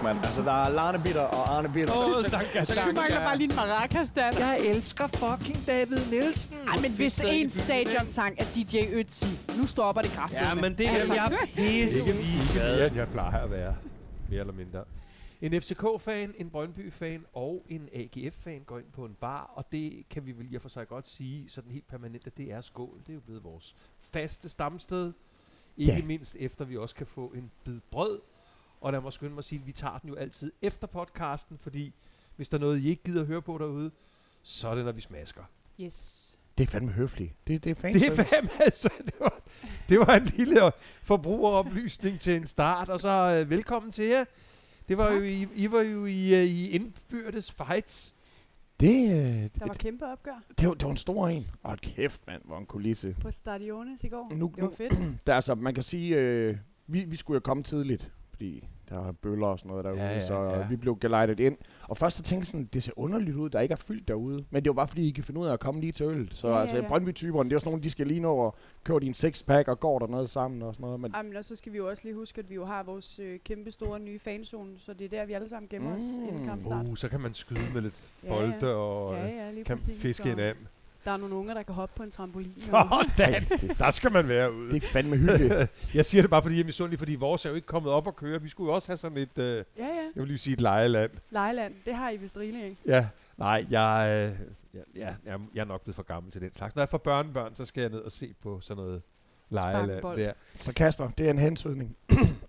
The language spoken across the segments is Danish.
kæft, mand. Altså, der er Larne Bitter og Arne Bitter. Åh, Så- så- Sanka, så- Sanka. Du mangler bare lige en maracas, der. Jeg elsker fucking David Nielsen. Ej, men hvis en stadionsang er DJ Ötzi, nu stopper det kraftigt. Ja, men det er Altså. jeg pisse mere, end jeg plejer at være. Mere eller mindre. En FCK-fan, en Brøndby-fan og en AGF-fan går ind på en bar, og det kan vi vel i og for sig godt sige sådan helt permanent, at det er skål. Det er jo blevet vores faste stamsted. Ikke Ja. mindst efter vi også kan få en bid brød. Og lad mig skynde mig at sige, at vi tager den jo altid efter podcasten, fordi hvis der er noget, I ikke gider at høre på derude, så er det, når vi smasker. Yes. Det er fandme høfligt. Det, det er fans. Det er fandme altså, det var, det var en lille forbrugeroplysning til en start, og så øh, velkommen til jer. Det var Tak. jo, I, I var jo i, øh, i indbyrdes fights. Det, øh, Der var det, kæmpe opgør det, var, det var en stor en. Åh, kæft, mand, hvor en kulisse. på Stadiones i går. Nu, Det var nu, fedt. der, er altså, man kan sige, øh, vi, vi skulle jo komme tidligt, fordi der var bøller og sådan noget derude, Ja, ja, så ja. vi blev gelejtet ind. Og først så tænkte jeg sådan, det ser underligt ud, der ikke er fyldt derude. Men det var bare fordi, I kan finde ud af at komme lige til øl. Så Ja, ja, ja, altså, ja. Brøndby-typerne, det er sådan nogle, de skal lige nå at købe din sixpack og går dernede sammen og sådan noget. Men Ej, men og så skal vi jo også lige huske, at vi jo har vores øh, kæmpe store nye fanzone, så det er der, vi alle sammen gemmer os Mm. inden kampstart. Uh, så kan man skyde med lidt Ja, bolde ja. og Ja, øh, ja, lige kan fiske en and. Der er nogle unger, der kan hoppe på en trampolin. Sådan! det, Der skal man være ude. det er fandme hyggeligt. jeg siger det bare, fordi jeg er misundelig, fordi vores er jo ikke kommet op og køre. Vi skulle jo også have sådan et, øh, Ja, ja. jeg vil lige sige et lejeland. Lejeland, det har I vist rigeligt, ikke? Ja, nej, jeg, øh, ja, ja, jeg, jeg er nok blevet for gammel til den slags. Når jeg får børnebørn, så skal jeg ned og se på sådan noget lejeland der. så Kasper, det er en hensydning.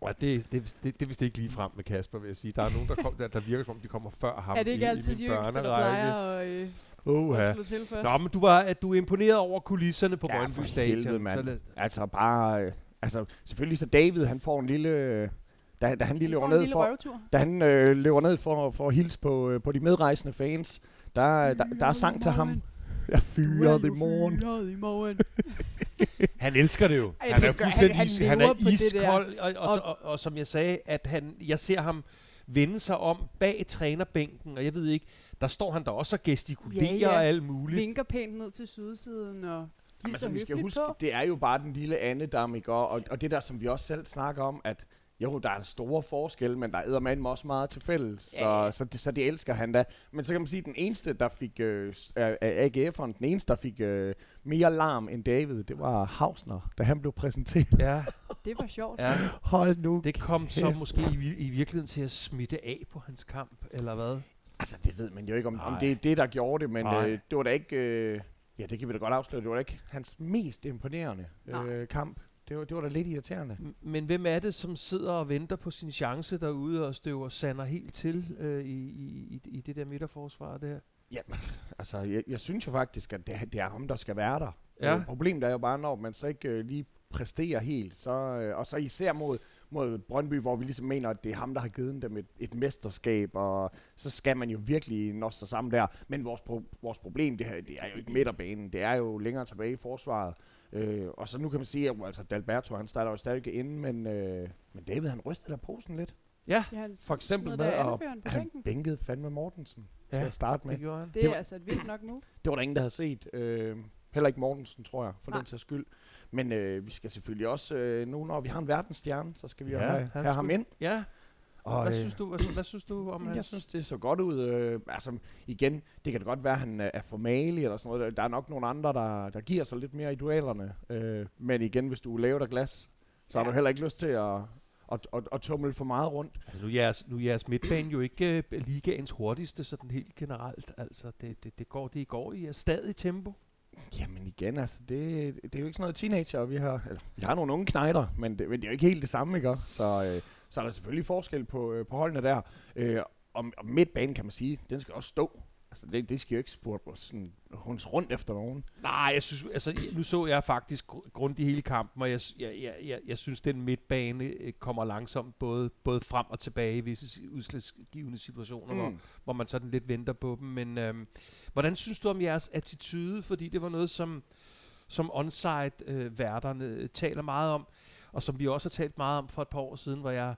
Og det, det, det, det er vist ikke lige frem med Kasper, vil jeg sige. Der er nogen, der, kom, der, der virker som om, de kommer før ham er det ikke i, altid i de yngste, der plejer at, øh, At slå til først? Nå, men du var at du er imponeret over kulisserne på Ja, Brøndby for Stadion. helvede, Altså bare, øh, altså selvfølgelig så David, han får en lille, øh, da, da han lige løber ned lille for, røvtur. da han øh, løber ned for, for at hilse på, øh, på de medrejsende fans, der, der, der er sang til ham. Jeg fyrer det i morgen. Fyret i morgen. han elsker det jo. Ej, han det er gør- fuldstændig han- han, han han er iskold. Og, og, og, Og- og, og, som jeg sagde, at han, jeg ser ham vende sig om bag trænerbænken, og jeg ved ikke, der står han der også og gestikulerer Ja, ja. og alt muligt. Vinker pænt ned til sydsiden og Jamen, så altså, vi skal huske, på. det er jo bare den lille andedam, ikke? Og, og, og det der, som vi også selv snakker om, at jo, der er store forskelle, men der er med også meget til fælles, så, Ja. så, det, så det elsker han da. Men så kan man sige, at den eneste, der fik, øh, af AGF'eren, den eneste, der fik øh, mere larm end David, det var Hausner, da han blev præsenteret. Ja, Det var sjovt. ja. Hold nu. Det kom så kæft, måske i, i virkeligheden til at smitte af på hans kamp, eller hvad? Altså, det ved man jo ikke, om, om det er det, der gjorde det, men Nej. øh, det var da ikke... Øh, ja, det kan vi da godt afsløre. Det var da ikke hans mest imponerende Nej. øh, kamp. Det var, det var da lidt irriterende. M- Men hvem er det, som sidder og venter på sin chance derude og støver Sander helt til øh, i, i, i, i det der midterforsvar der? Altså, jeg, jeg synes jo faktisk, at det, er- det er ham, der skal være der. Ja. Øh, problemet er jo bare, når man så ikke øh, lige præsterer helt, så, øh, og så især mod, mod Brøndby, hvor vi ligesom mener, at det er ham, der har givet dem et, et mesterskab, og så skal man jo virkelig nå sig sammen der. Men vores, pro- vores problem, det, her, det er jo ikke midterbanen, det er jo længere tilbage i forsvaret. Øh, og så nu kan man sige, at altså, Dalberto, han starter jo stadig inde, men, øh, men David, han rystede da posen lidt. Ja, Ja, For eksempel med at han bænkede fandme Mortensen ja. til at starte med. det gjorde han. Det det er var- altså et vildt nok move. Det var der ingen, der havde set. Øh, heller ikke Mortensen, tror jeg, for Nej. den sags skyld. Men øh, vi skal selvfølgelig også, øh, nu når vi har en verdensstjerne, så skal vi Ja, have, have ham ind. Ja, Og, hvad, øh, synes du, hvad, hvad synes du om jeg hans... synes, det så godt ud. Øh, altså, igen, det kan da godt være, at han er for malig eller sådan noget. Der er nok nogle andre, der, der giver sig lidt mere i duellerne. Øh, men igen, hvis du er lavet af glas, så har Ja. du heller ikke lyst til at, at, at, at tumle for meget rundt. Altså, nu, er jeres, nu er jeres midtbane jo ikke uh, ligaens hurtigste, sådan helt generelt. Altså, det, det, det, går, det går i er stadig tempo. Jamen igen, altså, det, det er jo ikke sådan noget teenager, vi har, eller, vi har nogle unge knejder, men det, men det er jo ikke helt det samme, ikke? Så, øh, så er der selvfølgelig forskel på, øh, på holdene der. Øh, om, og midtbanen kan man sige, den skal også stå. Altså, det, det skal jo ikke spurgt sådan hunds rundt efter nogen. Nej, jeg synes, altså, nu så jeg faktisk gr- grundigt hele kampen, og jeg, jeg, jeg, jeg, jeg synes, den midtbane øh, kommer langsomt både, både frem og tilbage i visse udslagsgivende situationer, mm. hvor, hvor man sådan lidt venter på dem. Men øhm, hvordan synes du om jeres attitude? Fordi det var noget, som, som onsite-værterne øh, taler meget om, og som vi også har talt meget om for et par år siden, hvor jeg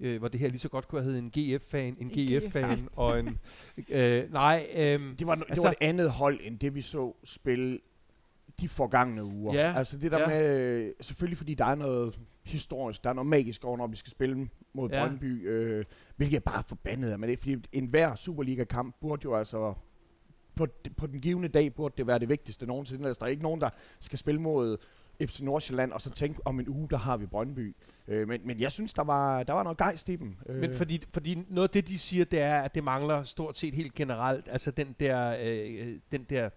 øh, hvor det her lige så godt kunne have heddet en GF-fan, en GF-fan og en... Øh, nej, øh, Det var, det Altså- var et andet hold, end det vi så spille de forgangne uger. Ja, Altså det der ja. med, øh, selvfølgelig fordi der er noget historisk, der er noget magisk over, når vi skal spille mod Ja. Brøndby, øh, hvilket er bare forbandet af med det, fordi enhver Superliga-kamp burde jo altså, på, på den givende dag burde det være det vigtigste nogensinde. Altså der er ikke nogen, der skal spille mod FC Nordsjælland, og så tænke, om en uge, der har vi Brøndby. Øh, men, men jeg synes, der var, der var noget gejst i dem. Øh, Men fordi, fordi noget af det, de siger, det er, at det mangler stort set helt generelt, altså den der, øh, den der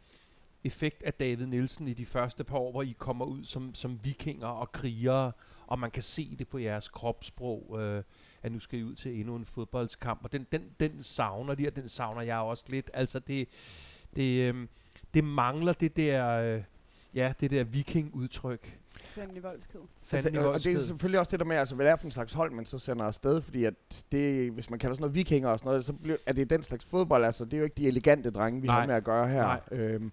effekt af David Nielsen i de første par år, hvor I kommer ud som, som vikinger og krigere, og man kan se det på jeres kropssprog, øh, at nu skal I ud til endnu en fodboldskamp, og den, den, den savner de, og den savner jeg også lidt. Altså det, det, øh, det mangler det der, øh, ja, det der viking-udtryk. Fanden i voldsked. Fanden i Altså, og det er selvfølgelig også det der med, altså, hvad det er for en slags hold, man så sender afsted, fordi at det, hvis man kalder sådan noget vikinger og sådan noget, så bliver, er det den slags fodbold, altså det er jo ikke de elegante drenge, vi Nej. har med at gøre her. Nej. Øhm,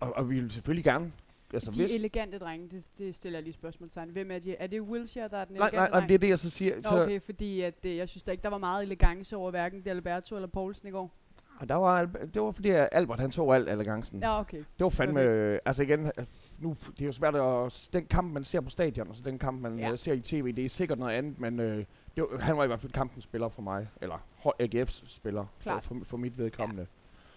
og, og vi vil selvfølgelig gerne, altså De hvis... elegante drenge, det, det stiller jeg lige spørgsmålstegn. Hvem er de? Er det Wilshere, der er den Nej, elegante nej, nej, dreng? det er det, jeg så siger. Så, okay, fordi at, øh, jeg synes da ikke, der var meget elegance over hverken Alberto eller Poulsen i går. Og der var, det var fordi, Albert han tog alt elegancen. Ja, okay. Det var fandme, øh, altså igen, øh, nu, det er jo svært at, den kamp, man ser på stadion, og så den kamp, man Ja. ja. ser i tv, det er sikkert noget andet, men øh, det var, han var i hvert fald kampens spiller for mig, eller AGF's spiller for, for, for mit vedkommende. Ja.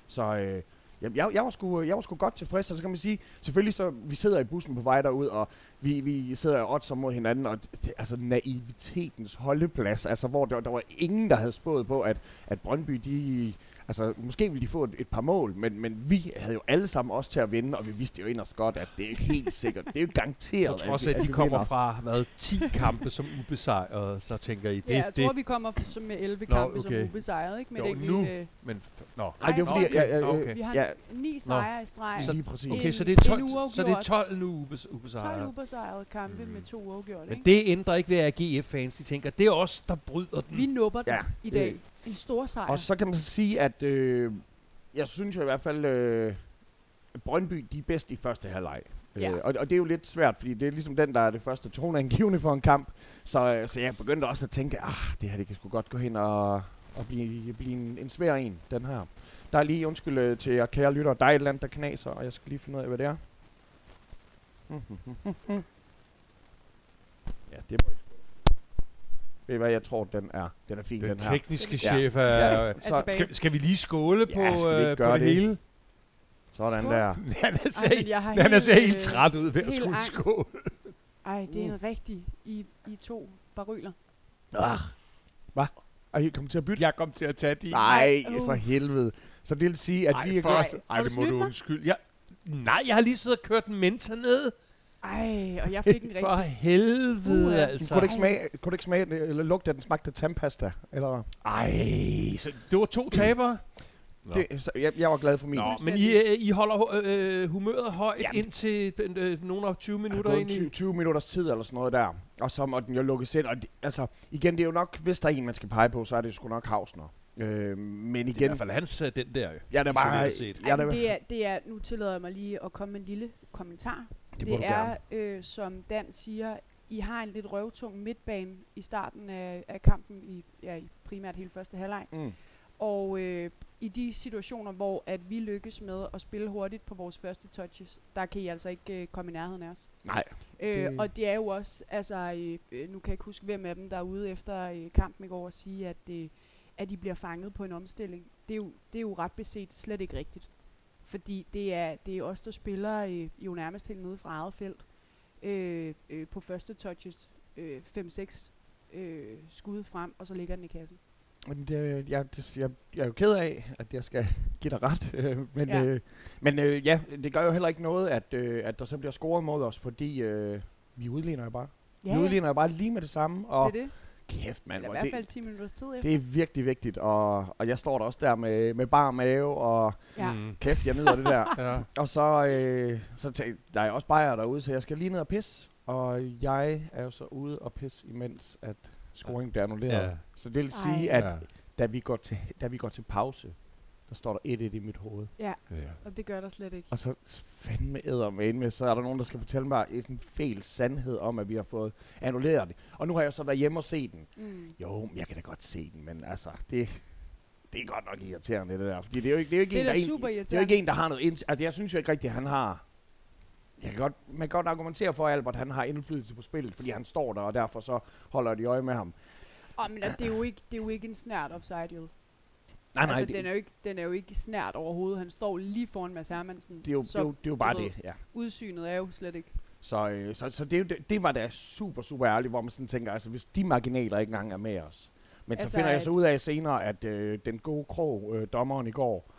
Så øh, jeg, jeg, jeg, var sgu, jeg var sgu godt tilfreds, og så kan man sige, selvfølgelig så, vi sidder i bussen på vej derud, og vi, vi sidder og oddser mod hinanden, og det, altså naivitetens holdeplads, altså hvor der, der var ingen, der havde spået på, at, at Brøndby, de, altså måske ville de få et, et par mål, men, men vi havde jo alle sammen også til at vinde, og vi vidste jo inderst godt, at det er ikke helt sikkert, det er jo garanteret, trods vi- af, at de kommer vinder. fra hvad, 10 kampe som ubesejret, så tænker I, det, ja, jeg det, tror, vi kommer f- som med 11 Nå, kampe okay. som ubesejret, ikke? Med Jo, enkelt, nu. øh, men, nå. Nej, det var fordi, okay. jeg, jeg, okay. vi har ja, ni sejre i streg. lige præcis. Okay, så det er en 12, uafgjort. så det er 12 nu ubes, 12 ubesejret. ubesejrede kampe Mm. med to uafgjorte, Men det ændrer ikke ved, at GF-fans de tænker, det er os, der bryder den. Vi nupper den Ja, i dag. En stor sejr. Og så kan man så sige, at øh, jeg synes jo i hvert fald, øh, Brøndby, de er bedst i første halvleg. Ja. Øh, og, og det er jo lidt svært, fordi det er ligesom den, der er det første toneangivende for en kamp. Så, øh, så jeg begyndte også at tænke, ah, det her det kan sgu godt gå hen og, og blive, blive en, en svær en, den her. Der er lige, undskyld øh, til jer kære lytter, der er et eller andet, der knaser, og jeg skal lige finde ud af, hvad det er. ja, det må I. Ved I hvad, jeg tror, den er, den er fin, den, Den her. tekniske Ja. chef er... Ja. er så-. Skal, skal vi lige skåle Ja, på, skal vi ikke øh, på gøre det, det? hele? Sådan Skål. der. Han er, Ej, ser, jeg han er ser helt øh, træt ud ved at helt skulle angst. skåle. Ej, det er Uh. en rigtig i, i to baryler. Ah. Hvad? Er I kommet til at bytte? Jeg kom til at tage de. Nej, Ej, uh. for helvede. Så det vil sige, at Ej, vi er for, gået... Ej, ej, det må du undskylde. Jeg, nej, jeg har lige siddet og kørt en menta ned. Ej, og jeg fik en For rigtig... helvede, Uha. altså. Kunne du ikke smage, kunne du ikke smage det, eller lugte, at den smagte tandpasta? Eller? hvad? Ej, så det var to tabere. Det, så jeg, jeg var glad for min. Nå, men I, øh, I holder øh, humøret højt Jamen. indtil øh, nogle af 20 der er minutter ind i... 20, 20 minutters tid eller sådan noget der. Og så må den jo lukkes ind. Og det, altså, igen, det er jo nok, hvis der er en, man skal pege på, så er det sgu nok Hausner. Øh, men Det er i igen, hvert fald hans, øh, den der. jo. ja, det er bare... set. Ja, Ej, det, er, det er, nu tillader jeg mig lige at komme med en lille kommentar. Det, det er, øh, som Dan siger, I har en lidt røvtung midtbane i starten af, af kampen, i, ja, i primært hele første halvleg. Mm. Og øh, i de situationer, hvor at vi lykkes med at spille hurtigt på vores første touches, der kan I altså ikke øh, komme i nærheden af os. Nej. Øh, Det- Og det er jo også, altså, øh, øh, nu kan jeg ikke huske, hvem af dem, der er ude efter øh, kampen i går og sige, at, øh, at de bliver fanget på en omstilling. Det er, jo, det er jo ret beset slet ikke rigtigt. Fordi det er, det er os, der spiller øh, jo nærmest helt nede fra eget felt. Øh, øh, på første touches, øh, 5-6 øh, skud frem, og så ligger den i kassen. Men det, jeg, det, jeg, jeg er jo ked af, at jeg skal give dig ret. øh, men Ja. ja, øh, men øh, ja, det gør jo heller ikke noget, at, øh, at der så bliver scoret mod os, fordi øh, vi udligner jo bare. Ja, vi udligner jo bare lige med det samme. Og det er det. Kæft, mand, Eller i hvert det, fald 10 minutters tid efter. det er virkelig vigtigt. Og, og jeg står der også der med, med bar mave, og ja. Mm. kæft, jeg nyder det der. Ja. Og så, øh, så tænkte, der er også bajer derude, så jeg skal lige ned og pisse. Og jeg er jo så ude og pisse, imens at scoringen bliver annulleret. Ja. Så det vil Ej. sige, at Ja. da vi går til, da vi går til pause, der står der 1-1 i mit hoved. ja, Ja. og det gør der slet ikke. Og så fandme æder med med, så er der nogen, der skal fortælle mig en fæl sandhed om, at vi har fået annulleret det. Og nu har jeg så været hjemme og set den. Mm. Jo, men jeg kan da godt se den, men altså, det, det er godt nok irriterende, det der. Fordi det er jo ikke, det er jo ikke Det er en, der da en, super det er jo ikke en, der har noget ind... Altså, jeg synes jo ikke rigtigt, at han har jeg kan godt, man kan godt argumentere for, at Albert han har indflydelse på spillet, fordi han står der, og derfor så holder de øje med ham. Oh, men det er, jo ikke, det er jo ikke en snært offside, jo. Nej, nej, altså, det, den, er jo ikke, den er jo ikke snært overhovedet. Han står lige foran Mads Hermansen. det, er jo, så det, er jo, det er jo bare ved, det, ja. Udsynet er jo slet ikke. Så, øh, så, så det, er det, det var da super, super ærligt, hvor man sådan tænker, altså hvis de marginaler ikke engang er med os. Men så Altså, finder jeg så ud af senere, at øh, den gode krog, øh, dommeren i går,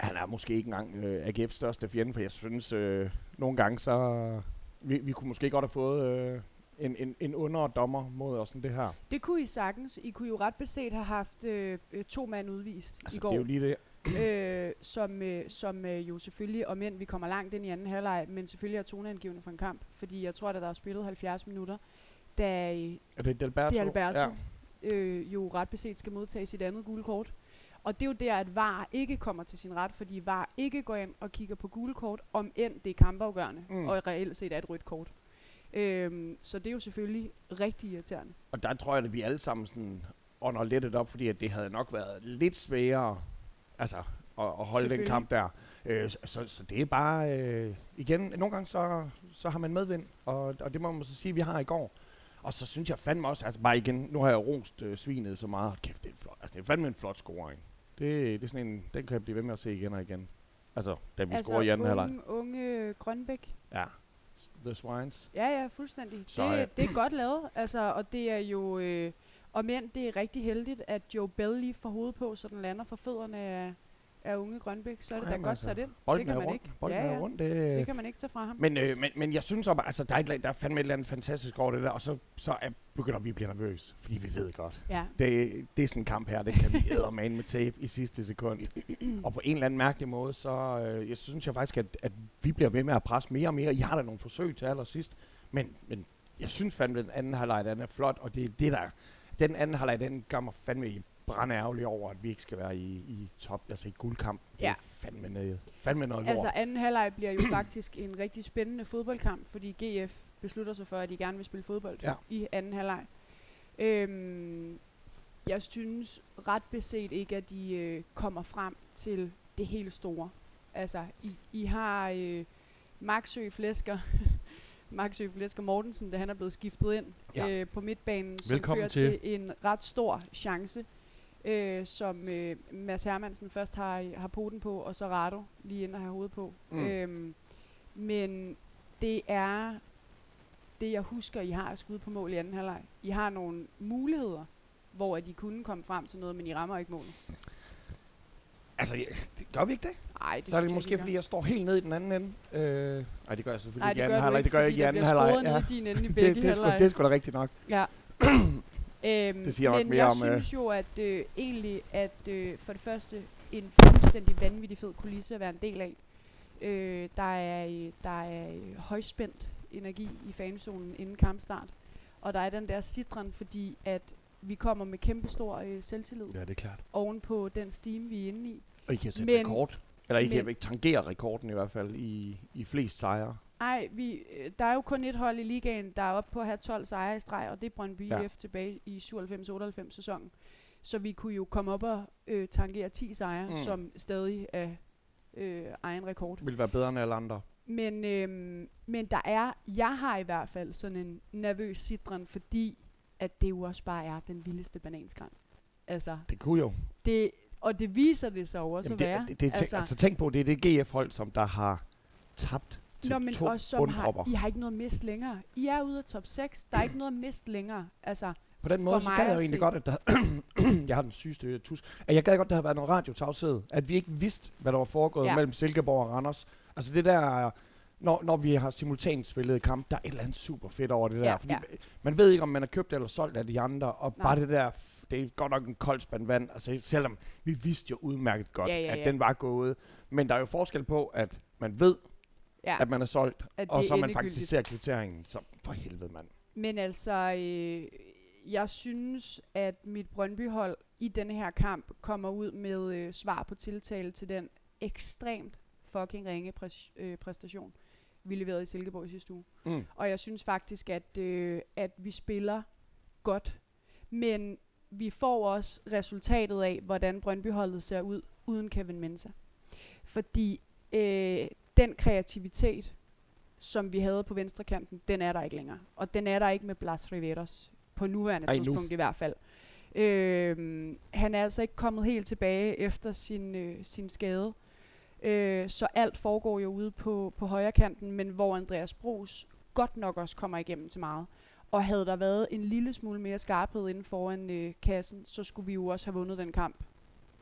han er måske ikke engang øh, AGF's største fjende, for jeg synes, øh, nogle gange så, vi, vi kunne måske godt have fået øh, en, en, en under dommer mod os sådan det her. Det kunne I sagtens. I kunne jo ret beset have haft øh, øh, to mand udvist Altså, i det går. er jo lige det. øh, som, øh, som øh, jo selvfølgelig, om end vi kommer langt ind i anden halvleg, men selvfølgelig er toneangivende for en kamp. Fordi jeg tror, at der er spillet 70 minutter, da øh, Er det Delberto? det Alberto Ja. øh, jo ret beset skal modtage sit andet gule kort. Og det er jo der, at VAR ikke kommer til sin ret, fordi VAR ikke går ind og kigger på gule kort, om end det er kampafgørende, mm. og reelt set er et rødt kort. Øhm, så det er jo selvfølgelig rigtig irriterende. Og der tror jeg, at vi alle sammen sådan ånder lidt op, fordi at det havde nok været lidt sværere altså, at, at holde den kamp der. Øh, så, så, så det er bare, øh, igen, nogle gange så, så har man medvind, og, og det må man så sige, vi har i går. Og så synes jeg fandme også, altså bare igen, nu har jeg rost øh, svinet så meget. Kæft, det er, flot. Altså, det er fandme en flot scoring. Det, det er sådan en, den kan jeg blive ved med at se igen og igen. Altså, da vi altså, scorer i anden halvleg. unge, unge Grønbæk. Ja. The Swines. Ja, ja, fuldstændig. Så, det, øh, det er godt lavet, altså, og det er jo... Øh, og men det er rigtig heldigt, at Joe Bell lige får hovedet på, så den lander for fødderne af, af unge Grønbæk. Så er det da godt altså, sat ind. Bolden det kan er man rundt. ikke. Bolden ja, er ja. rundt. Det, Det kan man ikke tage fra ham. Men, øh, men, men jeg synes også, altså, der er, et, der er fandme et eller andet fantastisk over det der, og så, så er, begynder vi at blive nervøse, fordi vi ved godt. Ja. Det, det er sådan en kamp her, det kan vi ædermane med tape i sidste sekund. og på en eller anden mærkelig måde, så øh, jeg synes jeg faktisk, at, at vi bliver ved med at presse mere og mere. I har da nogle forsøg til allersidst, men, men jeg synes fandme, at den anden halvleg, den er flot, og det er det der, den anden halvleg, den gør mig fandme i brænde ærgerlig over, at vi ikke skal være i, i top, altså i guldkamp. Det er Ja. fandme noget, fandme noget lort. Altså anden halvleg bliver jo faktisk en rigtig spændende fodboldkamp, fordi GF beslutter sig for, at de gerne vil spille fodbold Ja. i anden halvleg. Øhm, jeg synes ret beset ikke, at de øh, kommer frem til det helt store. Altså, I, I har øh, Maxø Flæsker, Maxø Flæsker Mortensen, da han er blevet skiftet ind Ja. øh, på midtbanen, som Velkommen fører til. til en ret stor chance, øh, som øh, Mads Hermansen først har, har poten på, og så Rado lige ind og have hovedet på. Mm. Øhm, men det er det, jeg husker, I har at skud på mål i anden halvleg. I har nogle muligheder, hvor at I kunne komme frem til noget, men I rammer ikke målet. Altså, ja, det, gør vi ikke det? Nej, det så er det jeg måske, ikke, fordi jeg står helt ned i den anden ende. Øh, nej, det gør jeg selvfølgelig Nej, ikke i det anden halvleg. ikke, Det gør jeg ikke i anden halvleg. scoret ned i din ende i det, begge det, er sgu, halvleje. det er sgu da rigtigt nok. Ja. øhm, Det siger men mere jeg om, øh, synes jo, at øh, egentlig, at øh, for det første, en fuldstændig vanvittig fed kulisse at være en del af. Øh, der er, øh, der er øh, højspændt energi i fanzonen inden kampstart. Og der er den der sidren, fordi at vi kommer med kæmpestor øh, selvtillid Ja, det er klart. oven på den steam, vi er inde i. Og I kan sætte Men- rekord. Eller I kan ikke tangere rekorden i hvert fald i, i flest sejre. Ej, vi, øh, der er jo kun et hold i ligaen, der er oppe på at have 12 sejre i streg, og det er Brøndby Ja. IF tilbage i 97-98 sæsonen. Så vi kunne jo komme op og øh, tangere 10 sejre, Mm. som stadig er øh, egen rekord. Det vil være bedre end alle andre. Men, øhm, men der er, jeg har i hvert fald sådan en nervøs sidren, fordi at det jo også bare er den vildeste bananskrand. Altså, Det kunne jo. det, og det viser det så også Jamen, at være. det, det, det, altså, altså tænk på, det er det GF-hold, som der har tabt til Nå, men to også som har, I har ikke noget at miste længere. I er ude af top 6. Der er ikke noget at miste længere. Altså, På den måde, så gad jeg at jo egentlig godt, at der, jeg har den sygeste tus, at jeg gad godt, at der havde været noget radiotavshed. At vi ikke vidste, hvad der var foregået ja. Mellem Silkeborg og Randers. Altså det der, når, når vi har simultant spillet kamp, der er et eller andet super fedt over det der. Ja, fordi ja. man ved ikke, om man er købt eller solgt af de andre, og Nej. bare det der, det er godt nok en kold spand vand. Altså selvom vi vidste jo udmærket godt, Ja, ja, at ja. den var gået. Men der er jo forskel på, at man ved, ja. at man er solgt, At og så man faktisk ser kvitteringen. Så for helvede, mand. Men altså, øh, jeg synes, at mit Brøndby-hold i denne her kamp kommer ud med øh, svar på tiltale til den ekstremt fucking ringe præs- øh, præstation, vi leverede i Silkeborg i sidste uge. Mm. Og jeg synes faktisk, at, øh, at vi spiller godt. Men vi får også resultatet af, hvordan Brøndby-holdet ser ud uden Kevin Mensah. Fordi øh, den kreativitet, som vi havde på venstre kanten, den er der ikke længere. Og den er der ikke med Blas Riveros, på nuværende Ej, nu. tidspunkt i hvert fald. Øh, han er altså ikke kommet helt tilbage efter sin, øh, sin skade. Øh, så alt foregår jo ude på, på højre kanten, men hvor Andreas Bros godt nok også kommer igennem til meget. Og havde der været en lille smule mere skarphed inden foran øh, kassen, så skulle vi jo også have vundet den kamp.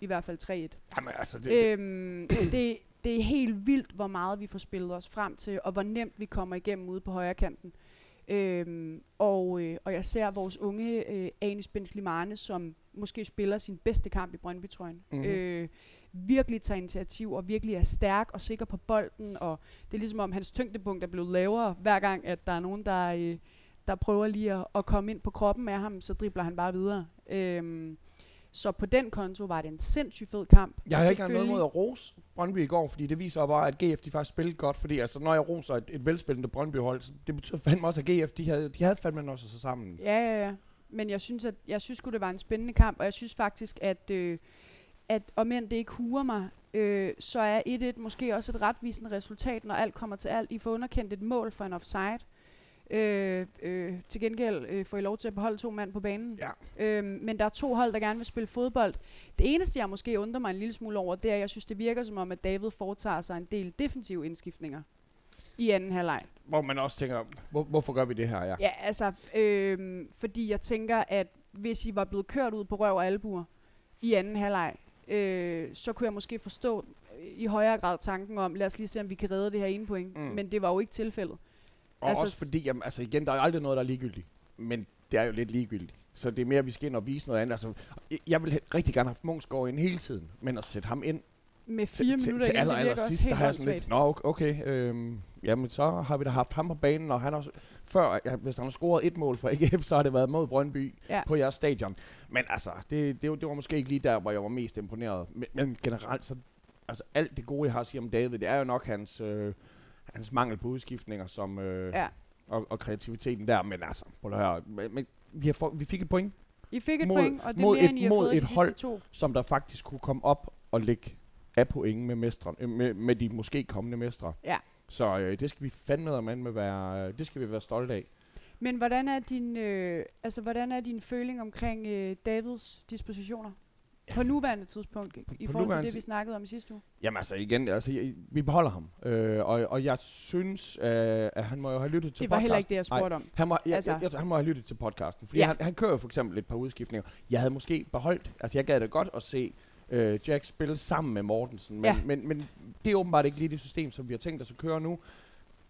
I hvert fald 3-1. Jamen, altså, det, Øhm, det, det er helt vildt, hvor meget vi får spillet os frem til, og hvor nemt vi kommer igennem ude på højre kanten. Øhm, og, øh, og jeg ser vores unge øh, Anis Benzlimane, som måske spiller sin bedste kamp i Brøndby-trøjen, Mhm. øh, virkelig tager initiativ og virkelig er stærk og sikker på bolden. Og det er ligesom om hans tyngdepunkt er blevet lavere, hver gang at der er nogen, der, øh, der prøver lige at, at komme ind på kroppen af ham, så dribler han bare videre. Øhm, så på den konto var det en sindssygt fed kamp. jeg har ikke noget mod at rose Brøndby i går, fordi det viser bare, at GF de faktisk spillede godt. Fordi altså, når jeg roser et, et velspillende Brøndby-hold, så det betyder fandme også, at GF de havde, de havde fandme også sig sammen. Ja, ja, ja. Men jeg synes, at jeg synes det var en spændende kamp, og jeg synes faktisk, at, øh, at om end det ikke huer mig, øh, så er 1-1 måske også et retvisende resultat, når alt kommer til alt. I får underkendt et mål for en offside. Øh, øh, til gengæld øh, får I lov til at beholde to mand på banen. Ja. Øh, men der er to hold, der gerne vil spille fodbold. Det eneste, jeg måske undrer mig en lille smule over, det er, at jeg synes, det virker som om, at David foretager sig en del defensive indskiftninger i anden halvleg. Hvor man også tænker, hvor, hvorfor gør vi det her? Ja. Ja, altså, øhm, fordi jeg tænker, at hvis I var blevet kørt ud på røv og albuer i anden halvleg, øh, så kunne jeg måske forstå øh, i højere grad tanken om, lad os lige se, om vi kan redde det her ene point. Mm. Men det var jo ikke tilfældet. Og Altså, også fordi, jamen, altså igen, der er aldrig noget, der er ligegyldigt. Men det er jo lidt ligegyldigt. Så det er mere, at vi skal ind og vise noget andet. Altså, jeg- vil rigtig gerne have haft Munchsgaard ind hele tiden, men at sætte ham ind Med fire til, minutter til, til aller, aller sidst, der har jeg sådan lidt, nå okay, øhm, jamen så har vi da haft ham på banen, og han har også, før, ja, hvis han har scoret et mål for AGF, så har det været mod Brøndby Ja. på jeres stadion. Men altså, det, det, var- det var måske ikke lige der, hvor jeg var mest imponeret. Men, men generelt, så, altså alt det gode, jeg har at sige om David, det er jo nok hans, øh, hans mangel på udskiftninger, som, øh, Ja. og, og kreativiteten der, men altså, prøv at høre, men, men vi, har få, vi fik et point, I fik et mod- point, og det er mere, et- end I har mod fået et de hold. to. som der faktisk kunne komme op og lægge af point med, mestre, øh, med, med de måske kommende mestre. Ja. Så øh, det skal vi fandme med med være, det skal vi være stolte af. Men hvordan er din, øh, altså, hvordan er din føling omkring øh, Davids dispositioner? På nuværende tidspunkt, i på forhold til det, vi snakkede om i sidste uge? Jamen altså igen, altså, jeg, vi beholder ham, øh, og, og jeg synes, øh, at han må jo have lyttet til Det var heller ikke podcasten. det, jeg spurgte om. Han må, jeg, Altså- jeg, jeg, han må have lyttet til podcasten, fordi Ja. han, han kører jo for eksempel et par udskiftninger. Jeg havde måske beholdt, altså jeg gad da godt at se øh, Jack spille sammen med Mortensen, men, Ja. men, men det er åbenbart ikke lige det system, som vi har tænkt os at køre nu.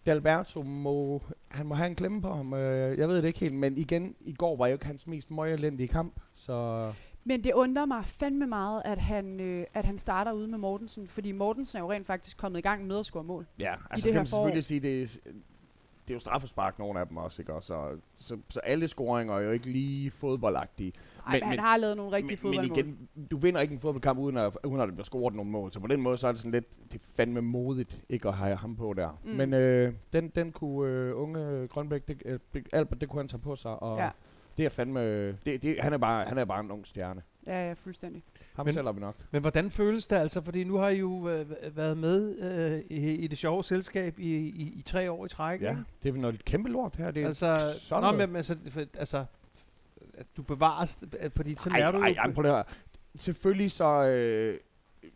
Dalberto må, han må have en klemme på ham, øh, jeg ved det ikke helt, men igen, i går var jo ikke hans mest møgelendige kamp, så Men det undrer mig fandme meget, at han, øh, at han starter ude med Mortensen, fordi Mortensen er jo rent faktisk kommet i gang med at score mål. Ja, altså det kan man selvfølgelig sige, det er, det er jo straffespark, nogle af dem også, ikke? Og Så, så, så alle scoringer er jo ikke lige fodboldagtige. Ej, Men- men, han har lavet nogle rigtige men, fodboldmål. men igen, du vinder ikke en fodboldkamp, uden at, uden at der bliver scoret nogle mål. Så på den måde, så er det sådan lidt, det er fandme modigt, ikke at have ham på der. Mm. Men øh, den, den kunne øh, unge Grønbæk, det, øh, Albert, det kunne han tage på sig. Og Ja. Det er fandme, det, det, han, er bare, han er bare en ung stjerne. Ja, ja, fuldstændig. Ham Men- sælger vi nok. Men hvordan føles det altså? Fordi nu har I jo øh, været med øh, i, i det sjove selskab i, i, i tre år i træk. Ja, ikke? det er noget kæmpe lort her. Det er Altså, sådan nå, men, altså, for, altså, at du bevares, fordi så Ej, lærer du ej, jo... ej, prøv at. Selvfølgelig så... Øh,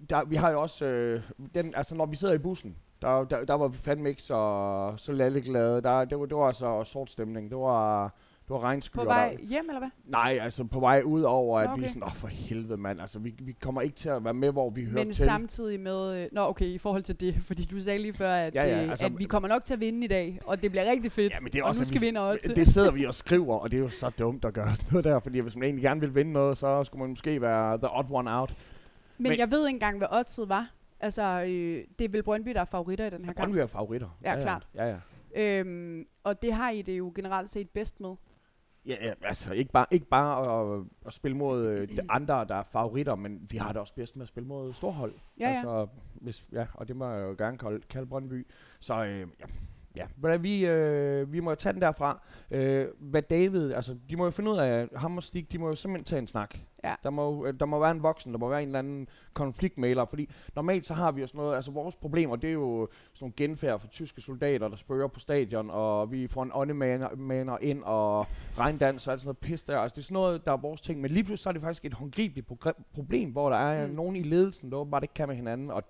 der, vi har jo også... Øh, den, altså, når vi sidder i bussen, der, der, der var vi fandme ikke så, så lalleglade. Der, det, var, det var altså sort stemning. Det var, var regnskyer. På vej Der, hjem, eller hvad? nej, altså på vej ud over, at Okay. vi er sådan, åh for helvede mand, altså vi, vi kommer ikke til at være med, hvor vi hører Men til. samtidig med... Øh, nå, okay, i forhold til det, fordi du sagde lige før, at, Ja, ja, øh, altså- at vi kommer nok til at vinde i dag, og det bliver rigtig fedt. Ja, men det er og også, nu skal vi ind og det, sidder vi og skriver, og det er jo så dumt at gøre sådan noget der, fordi hvis man egentlig gerne vil vinde noget, så skulle man måske være the odd one out. Men, men- jeg ved ikke engang, hvad oddset var. Altså, øh, det er vel Brøndby, der er favoritter i den her kamp. Brøndby er favoritter. Ja, klart. Ja, ja. Øhm, og det har I det jo generelt set bedst med. Ja, ja, altså ikke bare, ikke bare at, at spille mod øh, de andre, der er favoritter, men vi har det også bedst med at spille mod storhold. Ja, ja. altså, hvis, ja, og det må jeg jo gerne kalde, kalde Brøndby. Så øh, ja, Ja, men vi, øh, vi må jo tage den derfra. Øh, hvad David, altså de må jo finde ud af, ham og Stig, de må jo simpelthen tage en snak. Ja. Der må, øh, der må være en voksen, der må være en eller anden konfliktmailer, fordi normalt så har vi jo sådan noget, altså vores problemer, det er jo sådan nogle genfærd for tyske soldater, der spørger på stadion, og vi får en åndemaner ind, og regndans og alt sådan noget pis der. Altså det er sådan noget, der er vores ting, men lige pludselig så er det faktisk et håndgribeligt problem, hvor der er Mm. nogen i ledelsen, der åbenbart ikke kan med hinanden, og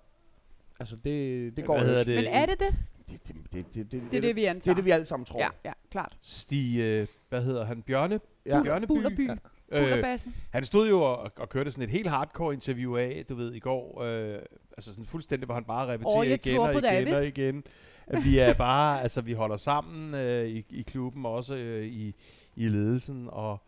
altså det, det går Hvad hedder ikke. det? Men er det det? Det, det, det, det, det, Det er det, vi det, antager. er det, vi alle sammen tror. Ja, ja, klart. Stig, øh, hvad hedder han? Bjørne? Ja. Bjørneby? Bullerby. Ja. Øh, han stod jo og, og kørte sådan et helt hardcore interview af, du ved, i går. Øh, altså sådan fuldstændig, hvor han bare repeterer jeg igen og igen David. og igen. At vi er bare, altså vi holder sammen øh, i, i klubben, også øh, i, i ledelsen, og,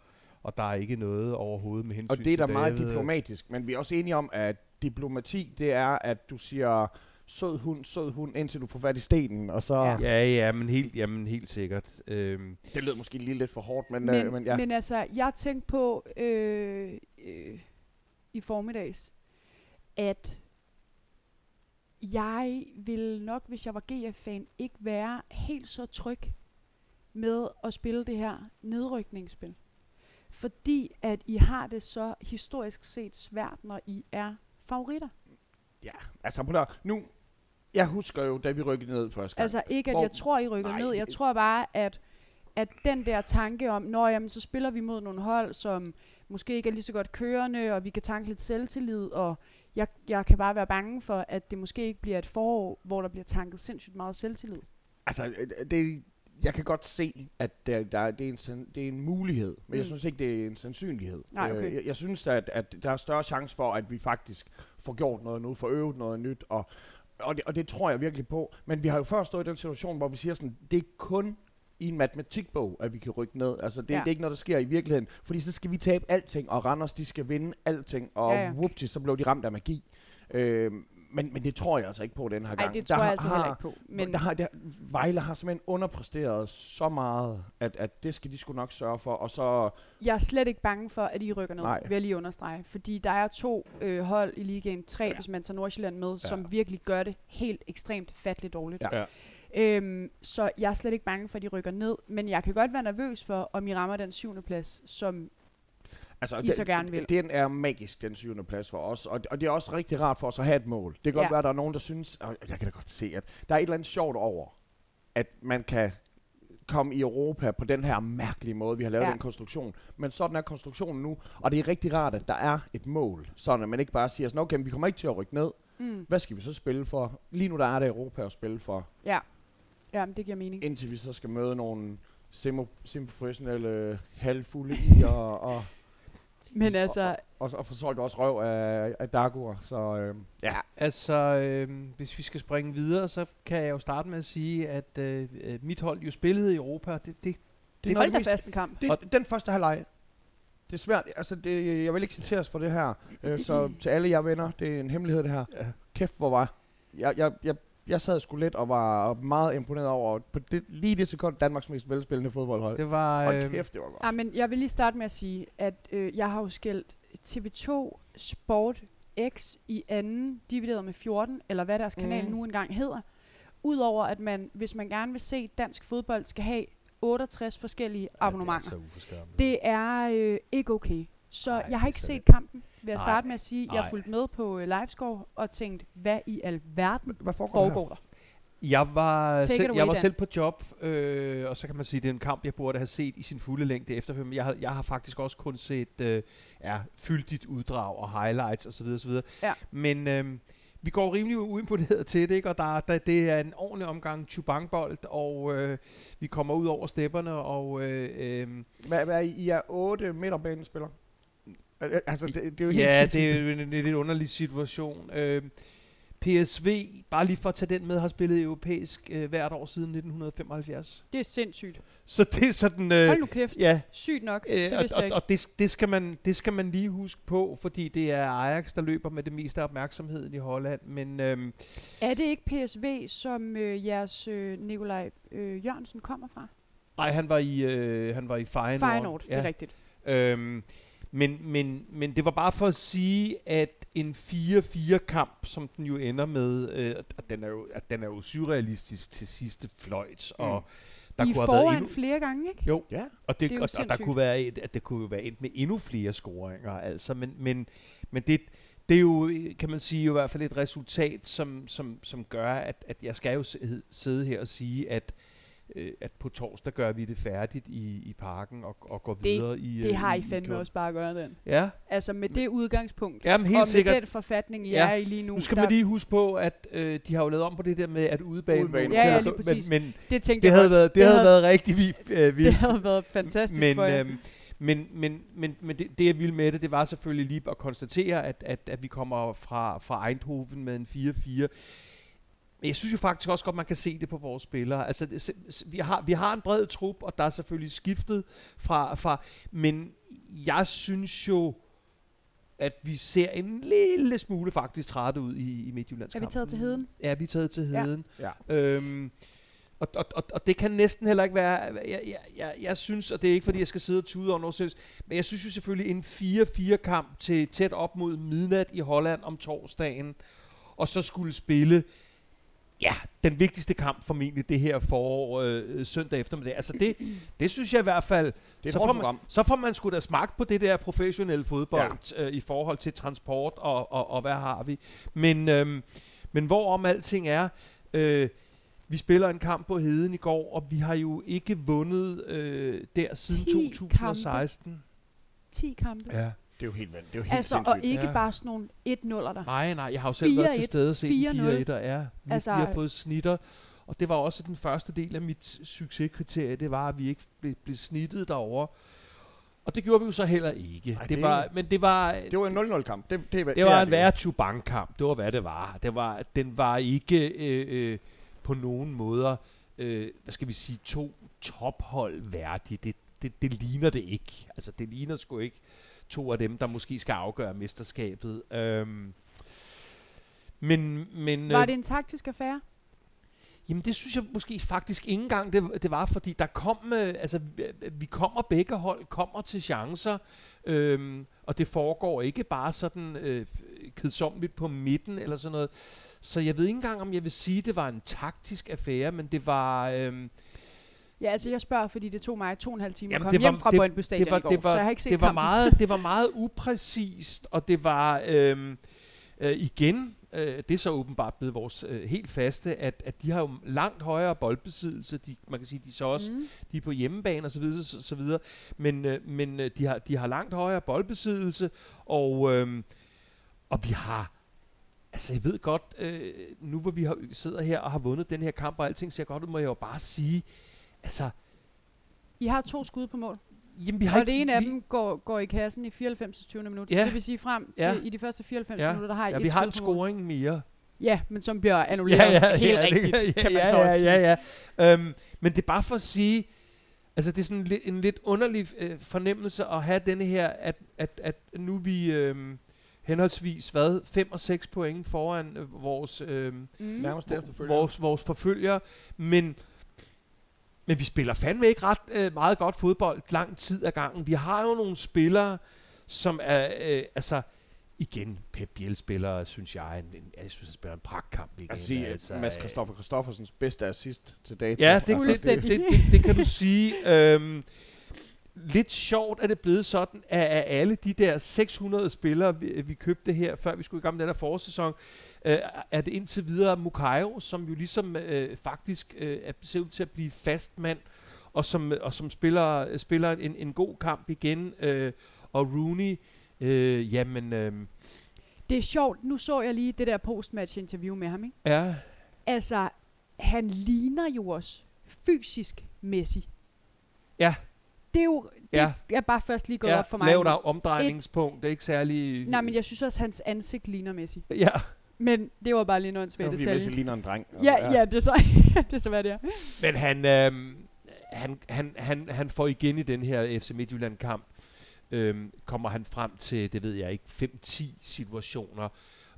og der er ikke noget overhovedet med hensyn Og det er da til meget David. diplomatisk, men vi er også enige om, at diplomati, det er, at du siger sød hund, sød hund, indtil du får fat i stenen, og så... Ja. Ja. Men helt, jamen, helt sikkert. Øhm, Det lød måske lige lidt for hårdt, men, Men, øh, men ja. men altså, jeg tænkte på øh, øh, i formiddags, at jeg ville nok, hvis jeg var GF-fan, ikke være helt så tryg med at spille det her nedrykningsspil. Fordi at I har det så historisk set svært, når I er favoritter. Ja, altså på der, nu, jeg husker jo, da vi rykkede ned første gang. Altså ikke, at Hvor- jeg tror, I rykker Nej, ned. Jeg tror bare, at, at den der tanke om, når jamen, så spiller vi mod nogle hold, som måske ikke er lige så godt kørende, og vi kan tanke lidt selvtillid, og jeg, jeg kan bare være bange for, at det måske ikke bliver et forår, hvor der bliver tanket sindssygt meget selvtillid. Altså, øh, det, jeg kan godt se, at der, der, det, er en, san- det er en mulighed, men mm. jeg synes ikke, det er en sandsynlighed. Nej, okay. Øh, jeg, jeg synes, at, at der er større chance for, at vi faktisk får gjort noget nu, får øvet noget nyt, og, og, det, og det tror jeg virkelig på. Men vi har jo før stået i den situation, hvor vi siger sådan, det er kun i en matematikbog, at vi kan rykke ned. Altså, det, ja. Det er ikke noget, der sker i virkeligheden. Fordi så skal vi tabe alting, og Randers, de skal vinde alting, og ja. ja. whoopty, så blev de ramt af magi. Øh, men, men det tror jeg altså ikke på den her Nej, gang. det Der tror jeg har- altså heller ikke på. men Men der har, der, Vejle har simpelthen underpræsteret så meget, at, at det skal de sgu nok sørge for. Og så, jeg er slet ikke bange for, at I rykker ned, Nej. vil jeg lige understrege. Fordi der er to øh, hold i ligaen, tre, ja. hvis man tager Nordsjælland med, ja. som virkelig gør det helt ekstremt fatligt dårligt. Ja. Ja. Øhm, så jeg er slet ikke bange for, at de rykker ned. Men jeg kan godt være nervøs for, om I rammer den syvende plads, som altså, I så gerne vil. Den er magisk, den syvende plads for os. Og, og det er også rigtig rart for os at have et mål. Det kan godt Ja. være, at der er nogen, der synes, og jeg kan da godt se, at der er et eller andet sjovt over, at man kan komme i Europa på den her mærkelige måde, vi har lavet Ja. den konstruktion. Men sådan er konstruktionen nu, og det er rigtig rart, at der er et mål. Sådan at man ikke bare siger sådan, okay, vi kommer ikke til at rykke ned. Mm. Hvad skal vi så spille for? Lige nu der er det Europa at spille for. Ja. Ja, men det giver mening. indtil vi så skal møde nogle semi- semi-professionelle halvfulde i og, og, Men altså, og, og få solgt også røv af, af Dagur. Så øh, ja, Altså, øh, hvis vi skal springe videre, så kan jeg jo starte med at sige, at øh, øh, mit hold jo spillede i Europa. Det, det, det, det er noget af hold da det, mest, fast en kamp. det, den første halvleg. Det er svært. Altså, det, jeg vil ikke citeres for det her. Øh, så til alle jer venner, det er en hemmelighed det her. Ja. Kæft, hvor var jeg, jeg, jeg, jeg sad sgu lidt og var meget imponeret over på det, lige det sekund Danmarks mest velspillende fodboldhold. det var... Og Øh, kæft, det var godt. Ja, men jeg vil lige starte med at sige, at øh, jeg har jo skældt TV2 Sport X i anden divideret med 14, eller hvad deres kanal Mhm. nu engang hedder. Udover at man, hvis man gerne vil se dansk fodbold, skal have 68 forskellige abonnementer. Ja, det er så. Det er øh, ikke okay. Så Ej, jeg har ikke set kampen, vil jeg Nej. starte med at sige. Jeg Nej. har fulgt med på øh, livescore og tænkt, hvad i alverden Hvad foregår, der her? foregår der? Jeg var, Take it selv, away, jeg var Dan. selv på job, øh, og så kan man sige, at det er en kamp, jeg burde have set i sin fulde længde efterfølgende. Men Jeg har, jeg har faktisk også kun set øh, ja, fyldigt uddrag og highlights osv. osv. Ja. Men øh, vi går rimelig uimponeret til det, ikke? og der, der, det er en ordentlig omgang chubangbold, og øh, vi kommer ud over stepperne, og øh, øh, Hvad, hvad er I? I er otte midterbanespillere? Al- al- Altså, det, det er jo helt ja, sindssygt. det er jo en, en lidt underlig situation. Øh, PSV, bare lige for at tage den med, har spillet europæisk øh, hvert år siden 1975. Det er sindssygt. Så det er sådan... Øh, Hold nu kæft. ja, Sygt nok. øh, det og, vidste jeg og, ikke. og det, det, skal man, det skal man lige huske på, fordi det er Ajax, der løber med det meste af opmærksomheden i Holland. Men øhm, Er det ikke PSV, som øh, jeres øh, Nikolaj øh, Jørgensen kommer fra? ej, han var i, øh, han var i Feyenoord. Feyenoord, det er rigtigt. Øhm, Men, men, men det var bare for at sige, at en 4-4-kamp, som den jo ender med, øh, at, den er jo, at den er jo surrealistisk til sidste fløjt, og Mm. der I kunne er have været foran endnu, flere gange, ikke? jo, Ja. og, det, Det er jo og, og der kunne være et, at det kunne jo være endt med endnu flere scoringer, altså, men, men, men det, det er jo, kan man sige, jo i hvert fald et resultat, som, som, som gør, at, at jeg skal jo sidde- sidde her og sige, at øh, at på torsdag gør vi det færdigt i, i parken og, og går Det- videre i Det øh, har i, I fandme klub. også bare at gøre den. Ja, Altså med det udgangspunkt, Jamen, helt og med sikkert. den forfatning, I Ja. er i lige nu. nu skal der, man lige huske på, at øh, de har jo lavet om på det der med, at udebane Udebane. Ja, ja, lige præcis. Men, men det tænkte det, jeg havde været, det, Det havde havde- været rigtig vi, øh, Det vildt. havde været fantastisk men, for jer. øhm, men, men, men, men det, det, jeg ville med det, det var selvfølgelig lige at konstatere, at, at, at vi kommer fra, fra Eindhoven med en 4-4. Men jeg synes jo faktisk også godt, man kan se det på vores spillere. Altså, det, vi, har, vi har en bred trup, og der er selvfølgelig skiftet fra, fra... Men jeg synes jo, at vi ser en lille smule faktisk trætte ud i, i Midtjyllands Er vi taget til heden? Ja, vi er taget til Ja. heden. Ja. Øhm, og, og, og, og det kan næsten heller ikke være... Jeg, jeg, jeg, jeg synes, og det er ikke fordi, jeg skal sidde og tude over noget, sinds- men jeg synes jo selvfølgelig en 4-4-kamp til tæt op mod midnat i Holland om torsdagen, og så skulle spille ja, den vigtigste kamp formentlig det her forår øh, søndag eftermiddag. Altså det, det synes jeg i hvert fald, Det er et så, får man, så får man sgu da smagt på det der professionelle fodbold ja. øh, i forhold til transport og, og, og hvad har vi. Men, øhm, men hvorom alting er, øh, vi spiller en kamp på Heden i går, og vi har jo ikke vundet øh, der siden 10 2016. 10 kampe. Ja. Det er jo helt vandt. Det er jo helt Altså, og sindssygt. ikke Ja. bare sådan nogle 1-0'er der. Nej, nej, jeg har jo selv været til 4-1, stede og set 4-0. 4-1, og ja, vi, altså, vi har fået snitter, og det var også den første del af mit succeskriterie, det var, at vi ikke blev, blev snittet derovre. Og det gjorde vi jo så heller ikke. Ej, det, det- var, men det var, Det var en 0-0-kamp. Det, det, det var er en jo. værre Chubank-kamp. Det var, hvad det var. Det var den var ikke øh, øh, på nogen måder, øh, hvad skal vi sige, to tophold værdige. Det, det, det ligner det ikke. Altså, det ligner sgu ikke to af dem, der måske skal afgøre mesterskabet. Øhm, men, men, Var øh, det en taktisk affære? Jamen det synes jeg måske faktisk ikke engang det, det var, fordi der kom, øh, altså vi- kommer begge hold, kommer til chancer, øhm, og det foregår ikke bare sådan øh, kedsomligt på midten eller sådan noget. Så jeg ved ikke engang, om jeg vil sige, det var en taktisk affære, men det var... Øhm, Ja, altså jeg spørger, fordi det tog mig to og en halv time Jamen, at komme var- hjem fra det- Brøndby Stadion det var, i går, det var, så jeg har ikke set det var kampen. meget, det var meget upræcist, og det var øhm, øh, igen, øh, det er så åbenbart blevet vores øh, helt faste, at, at de har jo langt højere boldbesiddelse, de, man kan sige, de er så også Mm. de er på hjemmebane og så videre, så, så videre. Men, øh, men øh, de, har, de har langt højere boldbesiddelse, og, øh, og vi har, altså jeg ved godt, øh, nu hvor vi har, sidder her og har vundet den her kamp, og alting ser godt ud, må jeg jo bare sige, altså, I har to skud på mål, jamen vi har og det ene af vi, dem går, går i kassen i 94. 20. minut. Ja. Så det vil sige frem til Ja. i de første 94 Ja. minutter, der har I Ja, et vi har en scoring mere. Ja, men som bliver annulleret helt rigtigt, kan man ja, så ja, også sige. ja, ja. Øhm, men det er bare for at sige, altså det er sådan lidt, en lidt underlig øh, fornemmelse at have denne her, at, at, at nu vi øh, henholdsvis hvad, 5 og 6 point foran øh, vores, øh, Mm. Vores, vores forfølger, men men vi spiller fandme ikke ret øh, meget godt fodbold lang tid ad gangen. Vi har jo nogle spillere, som er, øh, altså, igen, Pep Biel spiller, synes jeg, en, en, jeg synes, han spiller en pragtkamp igen. Altså, sige, altså, Mads øh, Christoffer Christoffersens bedste assist til dato. Ja, Altså, det, det, det, det, det, det kan du sige. Øhm, lidt sjovt er det blevet sådan, at af alle de der 600 spillere, vi, vi købte her, før vi skulle i gang med den her forårssæson, øh, er det indtil videre Mukairo, som jo ligesom øh, faktisk øh, er- ser ud til at blive fast mand, og som, og som spiller, spiller en, en god kamp igen. Øh, og Rooney, øh, jamen, øh, Det er sjovt, nu så jeg lige det der postmatch interview med ham, ikke? ja, Altså, han ligner jo også fysisk Messi. Ja. Det er jo, det Ja. er bare først lige gået ja op for mig. nu. af omdrejningspunkt, det er ikke særlig... Nej, men jeg synes også, at hans ansigt ligner Messi. Ja, Men det var bare lige en Det åndssvagt var fordi Messi detalje. ligner en dreng. Ja, ja, det er så, det er så hvad det er. Men han, øhm, han, han, han, han får igen i den her FC Midtjylland-kamp, øhm, kommer han frem til, det ved jeg ikke, 5-10 situationer,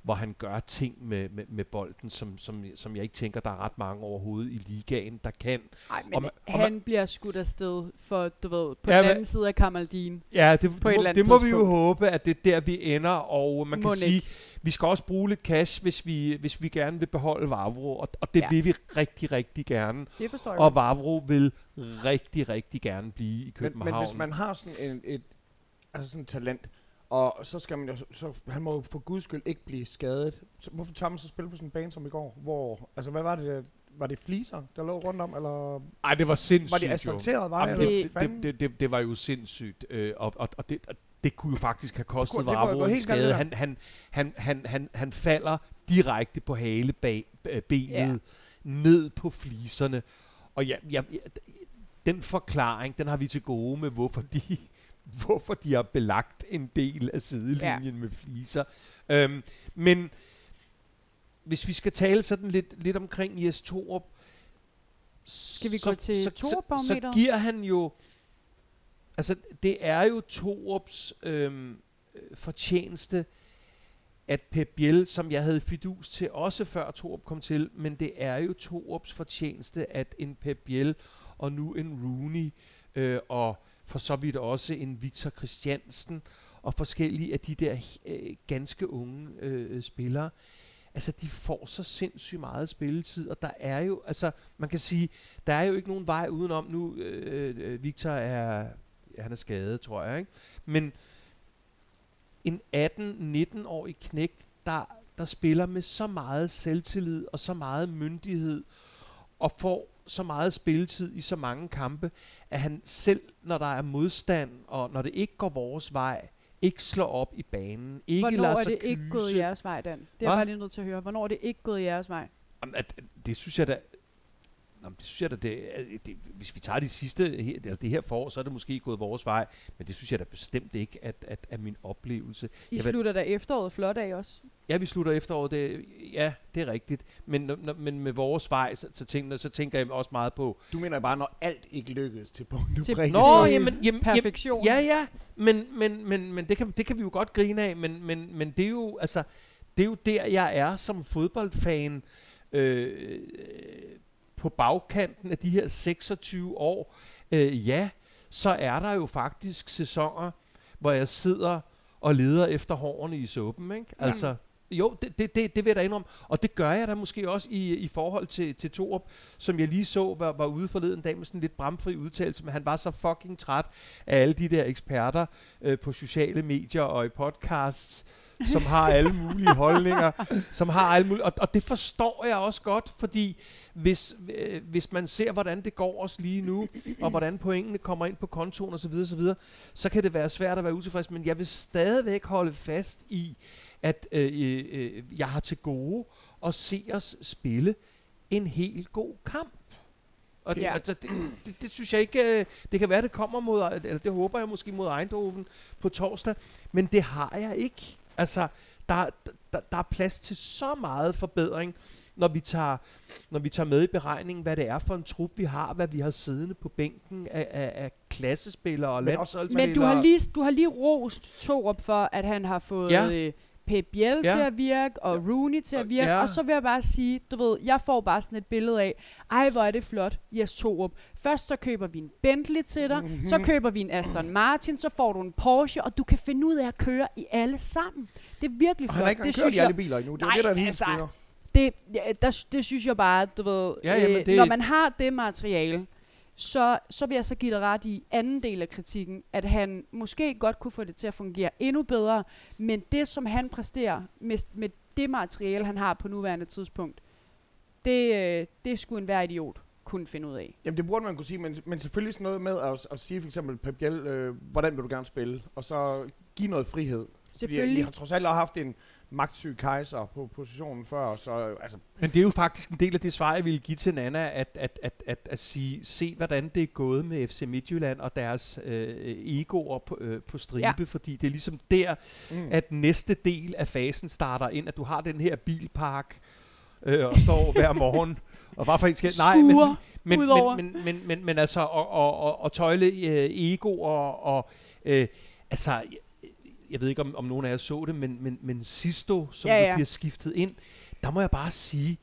hvor han gør ting med, med, med bolden, som, som, som jeg ikke tænker, der er ret mange overhovedet i ligaen, der kan. Nej, men Og man, ma- og han bliver skudt afsted for, du ved, på Ja, den men- anden side af Kamaldin. Ja, det, På et det, må, det må vi jo håbe, at det er der, vi ender, og man kan Mon sige, ikke. vi skal også bruge lidt cash, hvis vi, hvis vi gerne vil beholde Vavro, og, og det Ja. vil vi rigtig, rigtig gerne. Det forstår jeg. Og Vavro vil rigtig, rigtig gerne blive i Men, København. men hvis man har sådan en, et altså sådan et talent, og så skal man jo, så, han må jo for guds skyld ikke blive skadet. Så hvorfor tager man så spille på sådan en bane som i går? Hvor, altså hvad var det, var det fliser, der lå rundt om, eller Ej, det var sindssygt var det jo. asfalteret vej? Jamen, eller det, det, det, det, det var jo sindssygt, øh, og, og, og, det, og det kunne jo faktisk have kostet var Vavro en skade. Han, han, han, han, han, han falder direkte på halebenet, benet, Ja. ned på fliserne. Og ja, ja, ja, den forklaring, den har vi til gode med, hvorfor de, hvorfor de har belagt en del af sidelinjen ja. med fliser. Øhm, men hvis vi skal tale sådan lidt, lidt omkring Jes Torup, Skal vi gå til så, så, så giver han jo... Altså, det er jo Torups øhm, øh, fortjeneste, at Pep Biel, som jeg havde fidus til, også før Torup kom til, men det er jo Torups fortjeneste, at en Pep Biel og nu en Rooney, øh, og for så vidt også en Victor Christiansen, og forskellige af de der øh, ganske unge øh, spillere, altså de får så sindssygt meget spilletid, og der er jo, altså man kan sige, der er jo ikke nogen vej udenom nu, øh, øh Victor er, han er skadet, tror jeg, ikke? Men en 18-19-årig knægt, der, der spiller med så meget selvtillid og så meget myndighed, og får så meget spilletid i så mange kampe, at han selv, når der er modstand, og når det ikke går vores vej, ikke slår op i banen, ikke Hvornår lader er det ikke kyse. gået jeres vej, Dan? Det er jeg bare lige nødt til at høre. Hvornår er det ikke gået jeres vej? Jamen, at, det synes jeg da... Nå, men det synes jeg da, det, er- det, hvis vi tager de sidste, her, eller det her forår, så er det måske gået vores vej, men det synes jeg da bestemt ikke, at, at, at min oplevelse. I Jeg ved- slutter da efteråret flot af også. Ja, vi slutter efteråret, det, ja, det er rigtigt, men, når, men med vores vej, så, så, tænker, så tænker jeg også meget på, Du mener bare, når alt ikke lykkes til punktet Til- prikke. Nå, jamen, jamen, perfektion. Ja, ja, men, men, men, men det, kan, det kan vi jo godt grine af, men, men, men det er jo, altså, det er jo der, jeg er som fodboldfan, øh, på bagkanten af de her 26 år. Øh, ja, så er der jo faktisk sæsoner, hvor jeg sidder og leder efter hårene i suppen, ikke? Altså, jo, det, det, det, det vil jeg da indrømme. Og det gør jeg da måske også i, i forhold til, til Torup, som jeg lige så var, var ude forleden dag med sådan lidt bramfri udtalelse, men han var så fucking træt af alle de der eksperter øh, på sociale medier og i podcasts, som har alle mulige holdninger, som har alle mulige, og, og det forstår jeg også godt, fordi hvis, øh, hvis man ser, hvordan det går os lige nu, og hvordan pointene kommer ind på kontoen osv., så, så, så kan det være svært at være utilfreds, men jeg vil stadigvæk holde fast i, at øh, øh, jeg har til gode at se os spille en helt god kamp. Og det, Ja. altså, det, det, det synes jeg ikke, øh, det kan være, det kommer mod, eller det håber jeg måske mod Eindhoven på torsdag, men det har jeg ikke. Altså, der, der, der er plads til så meget forbedring, når vi, tager, når vi tager med i beregningen, hvad det er for en trup, vi har, hvad vi har siddende på bænken af, af, af klassespillere og landsholdsspillere. Men du har lige, du har lige rost Torup for, at han har fået ja. øh, Pep Biel Ja. til at virke, og Rooney til Og- at virke, ja. og så vil jeg bare sige, du ved, jeg får bare sådan et billede af, ej hvor er det flot, Jes Torup. Først så køber vi en Bentley til dig, Mhm. så køber vi en Aston Martin, så får du en Porsche, og du kan finde ud af at køre i alle sammen. Det er virkelig Og flot. han har ikke det i jeg, alle biler endnu. Det er Nej, det, der er altså, det, ja, der, det synes jeg bare, du ved, Ja, ja, men øh, det- når man har det materiale, så, så vil jeg så give dig ret i anden del af kritikken, at han måske godt kunne få det til at fungere endnu bedre, men det, som han præsterer med, med det materiale, han har på nuværende tidspunkt, det, øh, det skulle enhver idiot kunne finde ud af. Jamen det burde man kunne sige, men, men selvfølgelig sådan noget med at, at sige for eksempel Pep Biel, øh, hvordan vil du gerne spille, og så give noget frihed. Fordi I Selvfølgelig. har trods alt haft en magtsyg kejser på positionen før, så altså, Men det er jo faktisk en del af det svar, jeg ville give til Nana, at, at, at, at, at sige, se hvordan det er gået med FC Midtjylland og deres øh, egoer på, øh, på stribe, ja. fordi det er ligesom der, mm. at næste del af fasen starter ind, at du har den her bilpark, øh, og står hver morgen, og bare for en skal... Nej, men, men, udover. men, men, men, men, men altså, og, og, og, og tøjle øh, egoer, og øh, altså, jeg ved ikke, om, om nogen af jer så det, men, men, men Sisto, som Ja, ja, bliver skiftet ind, der må jeg bare sige,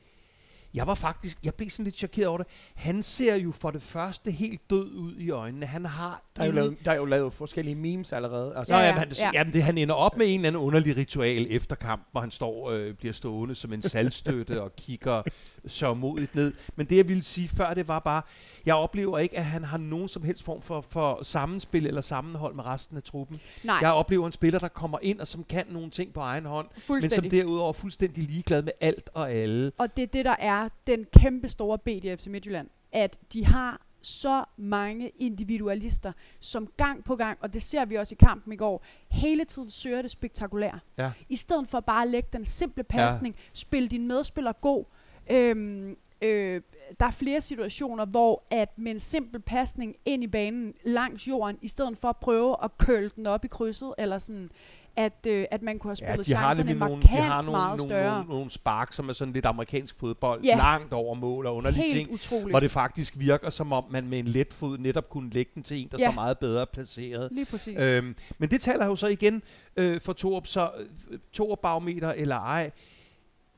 jeg var faktisk, jeg blev sådan lidt chokeret over det. Han ser jo for det første helt død ud i øjnene. Han har Der er, jo lavet, der er jo lavet forskellige memes allerede. Altså, Ja, ja, ja, jamen, han, ja. Jamen, det, han ender op med en eller anden underlig ritual efter kamp, hvor han står, øh, bliver stående som en salgstøtte og kigger sørmodigt ned. Men det, jeg ville sige før, det var bare, jeg oplever ikke, at han har nogen som helst form for, for sammenspil eller sammenhold med resten af truppen. Nej, Jeg oplever en spiller, der kommer ind og som kan nogle ting på egen hånd, men som derudover er fuldstændig ligeglad med alt og alle. Og det er det, der er den kæmpe store bed i FC Midtjylland. At de har så mange individualister, som gang på gang, og det ser vi også i kampen i går, hele tiden søger det spektakulære. Ja. I stedet for bare at lægge den simple pasning, ja. spille din medspiller god. Øhm, øh, der er flere situationer, hvor at med en simpel pasning ind i banen langs jorden, i stedet for at prøve at køle den op i krydset, eller sådan, at, øh, at man kunne have spillet de har chancerne markant nogle, de har nogle, meget nogle, større. nogle, nogle spark, som er sådan lidt amerikansk fodbold, Ja. langt over mål og underlige Helt ting. utroligt. hvor det faktisk virker som om, man med en let fod netop kunne lægge den til en, der Ja. står meget bedre placeret. Lige præcis. Øhm, men det taler jo så igen øh, for Torup, så øh, Torup barometer eller ej.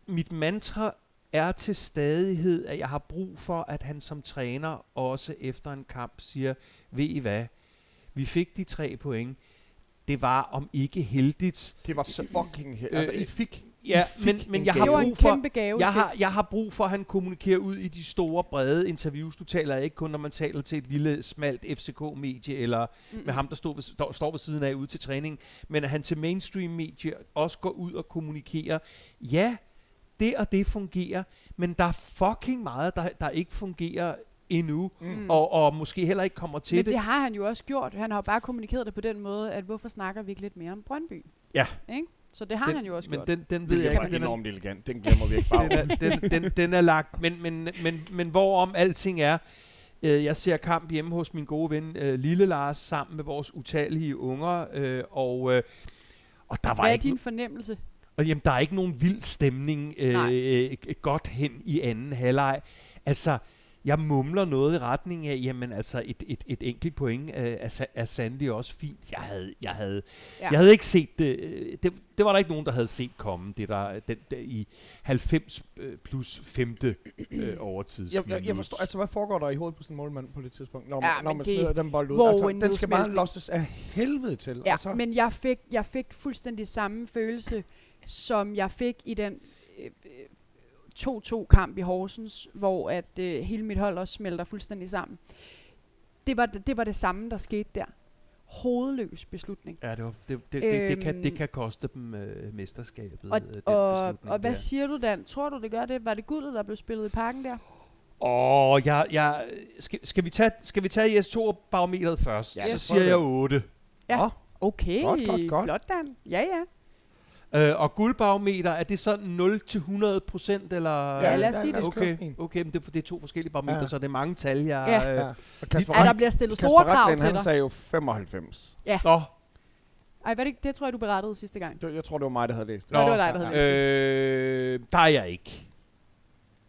Mit mantra er til stadighed, at jeg har brug for, at han som træner også efter en kamp siger, ved I hvad, vi fik de tre point. Det var om ikke heldigt. Det var fucking... he- altså, Øh, I fik... Ja, I men, men en jeg gave. har brug for, kæmpe gave. jeg har, jeg har brug for, at han kommunikerer ud i de store, brede interviews. Du taler ikke kun, når man taler til et lille, smalt FCK-medie, eller Mm-mm. med ham, der står ved, står, står ved siden af ude til træning, men at han til mainstream-medie også går ud og kommunikerer, ja, det og det fungerer, men der er fucking meget, der, der ikke fungerer endnu, Mm. og, og måske heller ikke kommer til Men det. det har han jo også gjort. Han har jo bare kommunikeret det på den måde, at hvorfor snakker vi ikke lidt mere om Brøndby? Ja. Ikke? Så det har den, han jo også men gjort. den, den ved jeg ikke, den er, enormt elegant. Den glemmer vi ikke bare. den, er, den, den, den er lagt, men, men, men, men hvorom alting er, øh, jeg ser kamp hjemme hos min gode ven øh, Lille Lars sammen med vores utallige unger, øh, og, øh, og der var Hvad er ikke din fornemmelse? Og jamen, der er ikke nogen vild stemning Nej. øh, øh, godt hen i anden halvleg. Altså, jeg mumler noget i retning af, jamen altså, et, et, et enkelt point øh, er, er sandelig også fint. Jeg havde, jeg havde, Ja. jeg havde ikke set det, øh, det. Det var der ikke nogen, der havde set komme, det der, den, der i 90 øh, plus femte øh, overtids. Jeg, jeg, jeg forstår, altså hvad foregår der i hovedet på sådan en målmand på det tidspunkt, når, Ja, man, når man det- smider den bold ud? Altså, en den skal bare losses af helvede til. Ja, altså, men jeg fik, jeg fik fuldstændig samme følelse, som jeg fik i den øh, øh, 2-2-kamp i Horsens, hvor at øh, hele mit hold også smelter fuldstændig sammen. Det var det, det var det samme, der skete der. Hovedløs beslutning. Ja, det, var, det, det, det, det, kan, det Øhm, kan koste dem øh, mesterskabet, Og, øh, den og, beslutning og hvad der. siger du, Dan? Tror du, det gør det? Var det guldet, der blev spillet i parken der? Åh, jeg, jeg, skal, skal, vi tage, skal vi tage IS2-barometeret først? Ja, så siger det. jeg 8. Ja. Nå, Okay, Godt, godt, godt. flot, Dan. Ja, ja. Øh, og guldbarometer, er det så 0 til 100 procent, eller? Ja, lad os sige det. Okay, okay men det, er- det er to forskellige barometer, Ja. ja. så det er mange tal, jeg... Ja. Øh, Ja. Og Kasper, Ja, der bliver stillet Kasper store krav til han dig. sagde jo 95. Nå, Ej, hvad det, det tror jeg, du berettede sidste gang. Det, jeg tror, det var mig, der havde læst det. Nå, det var dig, der havde øh, der er jeg ikke.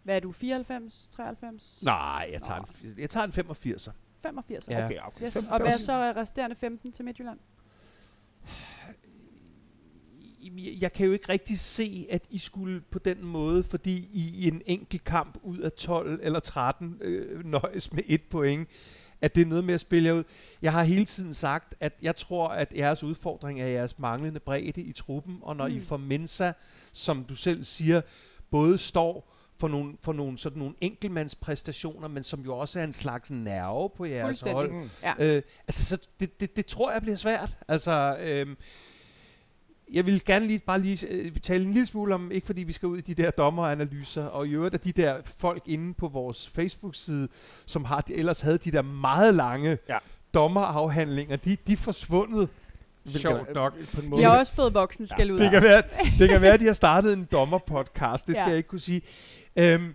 Hvad er du, 94, 93? Nej, jeg tager, en, jeg tager en 85'er. 85. Ja. Okay, okay. Yes. Og hvad så er resterende 15 til Midtjylland? Jeg- kan jo ikke rigtig se, at I skulle på den måde, fordi I i en enkelt kamp ud af 12 eller 13 øh, nøjes med et point, at det er noget med at spille jer ud. Jeg har hele tiden sagt, at jeg tror, at jeres udfordring er jeres manglende bredde i truppen, og når mm. I får Mensa, som du selv siger, både står for nogle, for nogle, sådan nogle enkeltmandspræstationer, men som jo også er en slags nerve på jeres hold. Mm. Ja. Øh, altså, så det, det, det tror jeg bliver svært. Altså, øhm, jeg vil gerne lige bare lige øh, tale en lille smule om, ikke fordi vi skal ud i de der dommeranalyser, og i øvrigt af de der folk inde på vores Facebook-side, som har de, ellers havde de der meget lange Ja. dommerafhandlinger, de, de er forsvundet. Sjovt nok. På en De måde. har også fået voksen skal ud. Det kan, være, det kan være, at de har startet en dommerpodcast, det skal Ja. jeg ikke kunne sige. Øhm,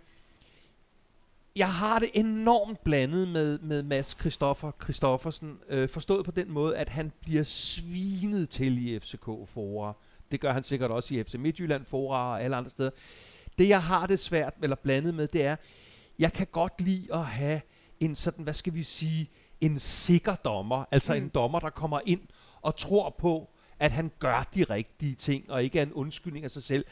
jeg har det enormt blandet med, med Mads Christoffer Christoffersen, øh, forstået på den måde, at han bliver svinet til i FCK-fora. Det gør han sikkert også i FC Midtjylland-fora og alle andre steder. Det, jeg har det svært eller blandet med, det er, jeg kan godt lide at have en sådan, hvad skal vi sige, en sikker dommer. Altså Mm. en dommer, der kommer ind og tror på, at han gør de rigtige ting, og ikke er en undskyldning af sig selv.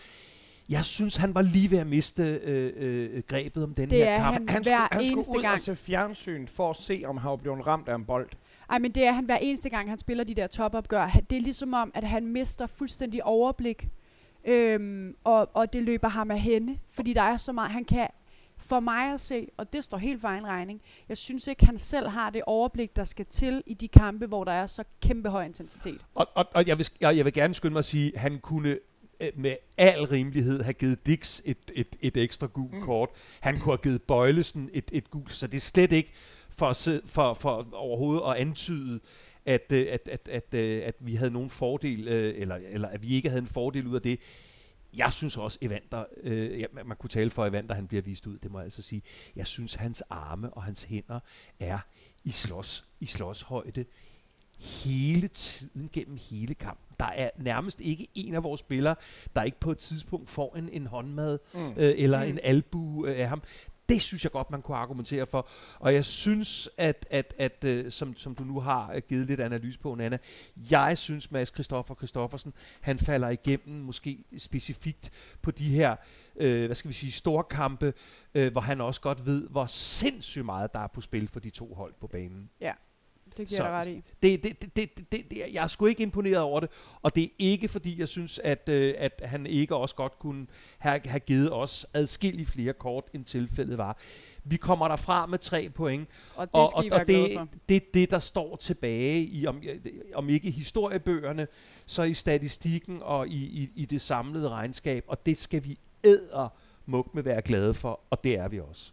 Jeg synes, han var lige ved at miste øh, øh, grebet om den Det her er kamp. han. Han skulle, han skulle ud gang. og se fjernsyn for at se, om han var blevet ramt af en bold. Ej, men det er han hver eneste gang, han spiller de der topopgør. Det er ligesom om, at han mister fuldstændig overblik, øhm, og, og det løber ham af hende, fordi der er så meget, han kan for mig at se, og det står helt for egen regning, jeg synes ikke, han selv har det overblik, der skal til i de kampe, hvor der er så kæmpe høj intensitet. Og, og, og jeg, vil, jeg, jeg vil gerne skynde mig at sige, at han kunne med al rimelighed have givet Dix et, et, et ekstra gult mm. kort. Han kunne have givet Bøjlesen et, et gult, så det er slet ikke for, at se- for, for overhovedet at antyde, at, øh, at, at, at, øh, at vi havde nogen fordel, øh, eller, eller at vi ikke havde en fordel ud af det. Jeg synes også, Evander, øh, ja, man man kunne tale for Evander, han bliver vist ud, det må jeg altså sige. Jeg synes, hans arme og hans hænder er i slås, i slåshøjde hele tiden gennem hele kampen. Der er nærmest ikke en af vores spillere, der ikke på et tidspunkt får en, en håndmad Mm. øh, eller Mm. en albu øh, af ham. Det synes jeg godt, man kunne argumentere for. Og jeg synes, at, at, at øh, som, som du nu har øh, givet lidt analyse på, Nana, jeg synes, Mads Christoffer Christoffersen, han falder igennem måske specifikt på de her, øh, hvad skal vi sige, store kampe, øh, hvor han også godt ved, hvor sindssygt meget der er på spil for de to hold på banen. Det giver Så- ret i. Det, det, det, det, det, det, jeg er sgu ikke imponeret over det, og det er ikke fordi, jeg synes, at, øh, at han ikke også godt kunne have, have givet os adskillige flere kort, end tilfældet var. Vi kommer derfra med tre point, Og det og, og, og det, det er det, der står tilbage, i, om, om ikke historiebøgerne, så i statistikken og i, i, i det samlede regnskab, og det skal vi æder muk med være glade for, og det er vi også.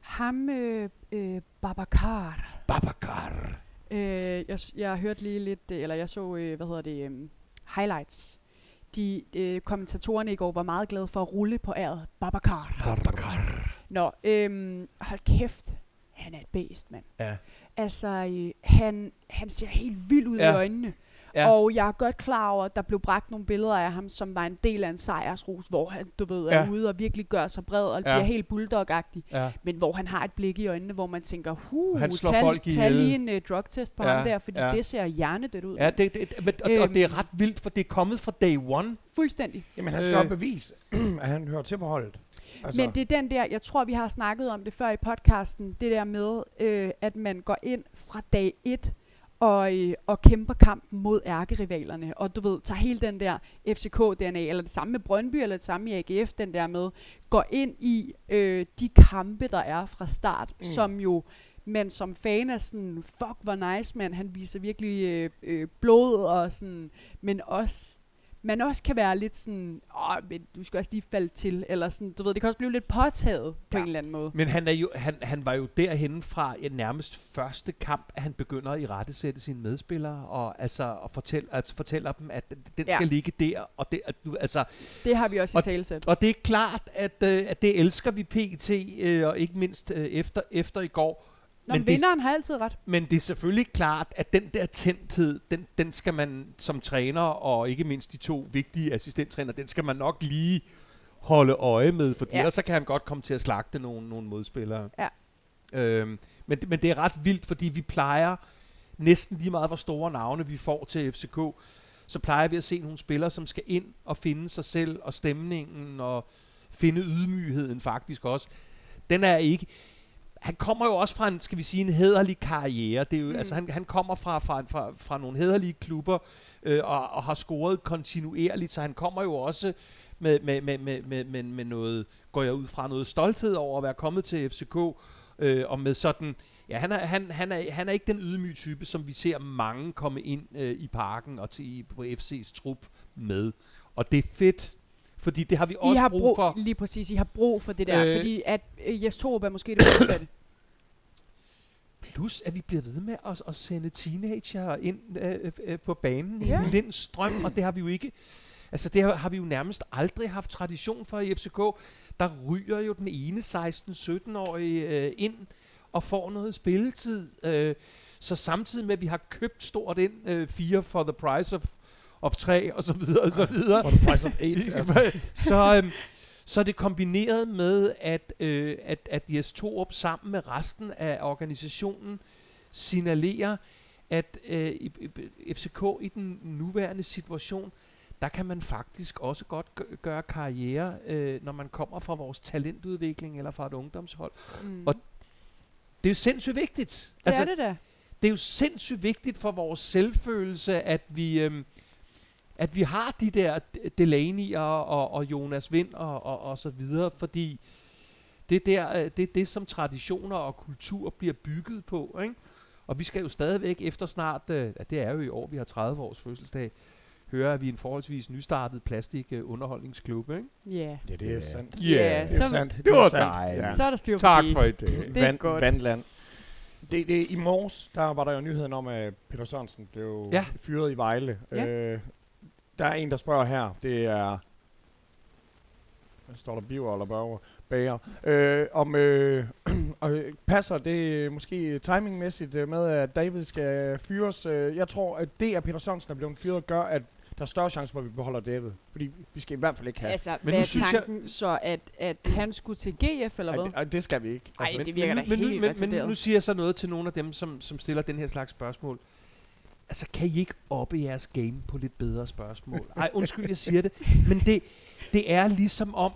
Ham, øh, øh, Babacar, Babacar. Øh, jeg, jeg hørte lige lidt, øh, eller jeg så, øh, hvad hedder det, øh, highlights. De øh, kommentatorerne i går var meget glade for at rulle på æret. Babacar. Babacar. Nå, øhm, hold kæft. Han er et bæst, mand. Ja. Altså, øh, han, han ser helt vild ud Ja. i øjnene. Ja. Og jeg er godt klar over, at der blev bragt nogle billeder af ham, som var en del af en sejrsrus, hvor han, du ved, er Ja. ude og virkelig gør sig bred og Ja. bliver helt bulldog-agtig. Ja. Men hvor han har et blik i øjnene, hvor man tænker, huh, Han slår tag, folk tag ihjel." lige en uh, drugtest på Ja, ham der, fordi ja. det ser hjernedødt ud. Ja, det, det, men, og, og det er Øhm. ret vildt, for det er kommet fra day one. Fuldstændig. Jamen, han skal øh. bevise, at han hører til på holdet. Altså. Men det er den der, jeg tror, vi har snakket om det før i podcasten, det der med, øh, at man går ind fra dag 1 og, øh, og kæmper kampen mod ærkerivalerne, og du ved, tager hele den der FCK-DNA, eller det samme med Brøndby, eller det samme i AGF, den der med, går ind i øh, de kampe, der er fra start, mm. Som jo man som fan er sådan, fuck hvor nice, man, han viser virkelig øh, øh, blod, og sådan, men også man også kan være lidt sådan, åh, men du skal også lige falde til, eller sådan, du ved, det kan også blive lidt påtaget på Ja. en eller anden måde. Men han, er jo, han, han var jo derhenne fra ja, nærmest første kamp, at han begynder at i rette sætte sine medspillere, og altså og fortæl, altså, fortæller dem, at den, den Ja. skal ligge der, og det, at du, altså, Det har vi også i Og- talesæt. og det er klart, at, øh, at det elsker vi pt, øh, og ikke mindst øh, efter, efter i går. Nå, men men det- vinderen har altid ret. Men det er selvfølgelig klart, at den der tændthed, den, den skal man som træner, og ikke mindst de to vigtige assistenttræner, den skal man nok lige holde øje med, for Ja. ellers så kan han godt komme til at slagte nogle, nogle modspillere. Ja. Øhm, men, men det er ret vildt, fordi vi plejer næsten lige meget, hvor store navne vi får til FCK, så plejer vi at se nogle spillere, som skal ind og finde sig selv, og stemningen, og finde ydmygheden faktisk også. Den er ikke han kommer jo også fra en, skal vi sige, en hederlig karriere. Det er jo, Mm. altså, han, han kommer fra, fra, fra, fra nogle hederlige klubber, øh, og, og har scoret kontinuerligt, så han kommer jo også med, med, med, med, med, med, med noget, går jeg ud fra, noget stolthed over at være kommet til FCK, øh, og med sådan, ja, han er, han, han, er, han er ikke den ydmyge type, som vi ser mange komme ind øh, i parken og til, på FC's trup med. Og det er fedt, fordi det har vi I også har brug, brug for. Lige præcis, I har brug for det der, Øh. øh, fordi at øh, Jes Torup er måske det modsatte. Plus, at vi bliver ved med at, at sende teenager ind øh, øh, på banen Ja. i strøm, og det har vi jo ikke... Altså, det har, har vi jo nærmest aldrig haft tradition for i FCK. Der ryger jo den ene 16-17-årige øh, ind og får noget spilletid. Øh, så samtidig med, at vi har købt stort ind, øh, fire for the price of, of tre, og så videre, og så videre, For the price of eight. altså. så, øhm, så er det kombineret med, at, øh, at, at Jes Torup sammen med resten af organisationen signalerer, at øh, i, i, FCK i den nuværende situation, der kan man faktisk også godt gø- gøre karriere, øh, når man kommer fra vores talentudvikling eller fra et ungdomshold. Mm. Og Det er jo sindssygt vigtigt. det er det da. det er jo sindssygt vigtigt for vores selvfølelse, at vi, øhm, at vi har de der D- Delaney og, og, Jonas Vind og, og, og så videre, fordi det er, der, øh, det er det, som traditioner og kultur bliver bygget på. Ikke? Og vi skal jo stadigvæk efter snart, øh, ja, det er jo i år, vi har 30 års fødselsdag, høre, at vi er en forholdsvis nystartet plastik øh, underholdningsklub. Ikke? Ja. Ja, det er jo Ja. sandt. Ja, Det er så- sandt. Det var er sandt. dejligt. Ja. Så er der styr på Tak det. for i dag. Det er Vand, godt. Vandland. Det, det, I morges, der var der jo nyheden om, at Peter Sørensen blev Ja. fyret i Vejle. Ja. Øh, der er en, der spørger her. Det er... Hvad står der? Biver eller børger? Bager. Øh, om øh, og passer det måske timingmæssigt øh, med, at David skal fyres? Øh, jeg tror, at det, at Peter Sørensen er blevet fyret, gør, at der er større chance for, at vi beholder David. Fordi vi skal i hvert fald ikke have... Altså, Men hvad nu er synes jeg- tanken så, at, at han skulle til GF, eller hvad? det, ej, det skal vi ikke. Ej, men, det virker men, da men, helt men, men, nu siger jeg så noget til nogle af dem, som, som stiller den her slags spørgsmål. Altså, kan I ikke oppe jeres game på lidt bedre spørgsmål? Ej, undskyld, jeg siger det. Men det, det er ligesom om,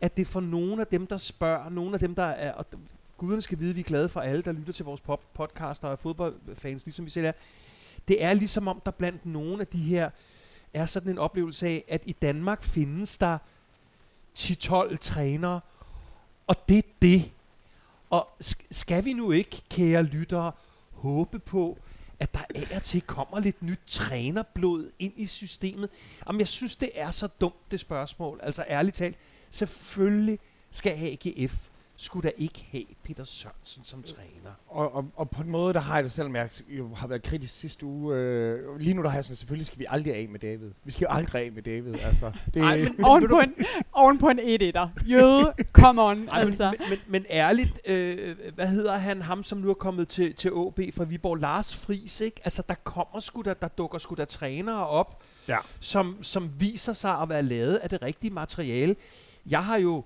at det for nogle af dem, der spørger, nogle af dem, der er... Og guderne skal vide, at vi er glade for alle, der lytter til vores pop podcast og er fodboldfans, ligesom vi selv er. Det er ligesom om, der blandt nogle af de her er sådan en oplevelse af, at i Danmark findes der 10-12 trænere, og det er det. Og sk- skal vi nu ikke, kære lyttere, håbe på, at der af og til kommer lidt nyt trænerblod ind i systemet? Jamen, jeg synes, det er så dumt, det spørgsmål. Altså, ærligt talt, selvfølgelig skal AGF skulle da ikke have Peter Sørensen som træner. Og, og, og på en måde, der har jeg det, selvom jeg jo har været kritisk sidste uge. Øh, lige nu der har jeg sådan, selvfølgelig skal vi aldrig af med David. Vi skal jo aldrig af med David. Altså, det, Ej, men- Oven på, en, oven på en 1-1'er. Jøde, come on, Ej, men, altså. men, men, men ærligt, øh, hvad hedder han, ham som nu er kommet til, til AB fra Viborg, Lars Friis, ikke? Altså, der kommer sgu da, der dukker sgu da trænere op, Ja. som, som viser sig at være lavet af det rigtige materiale. Jeg har jo,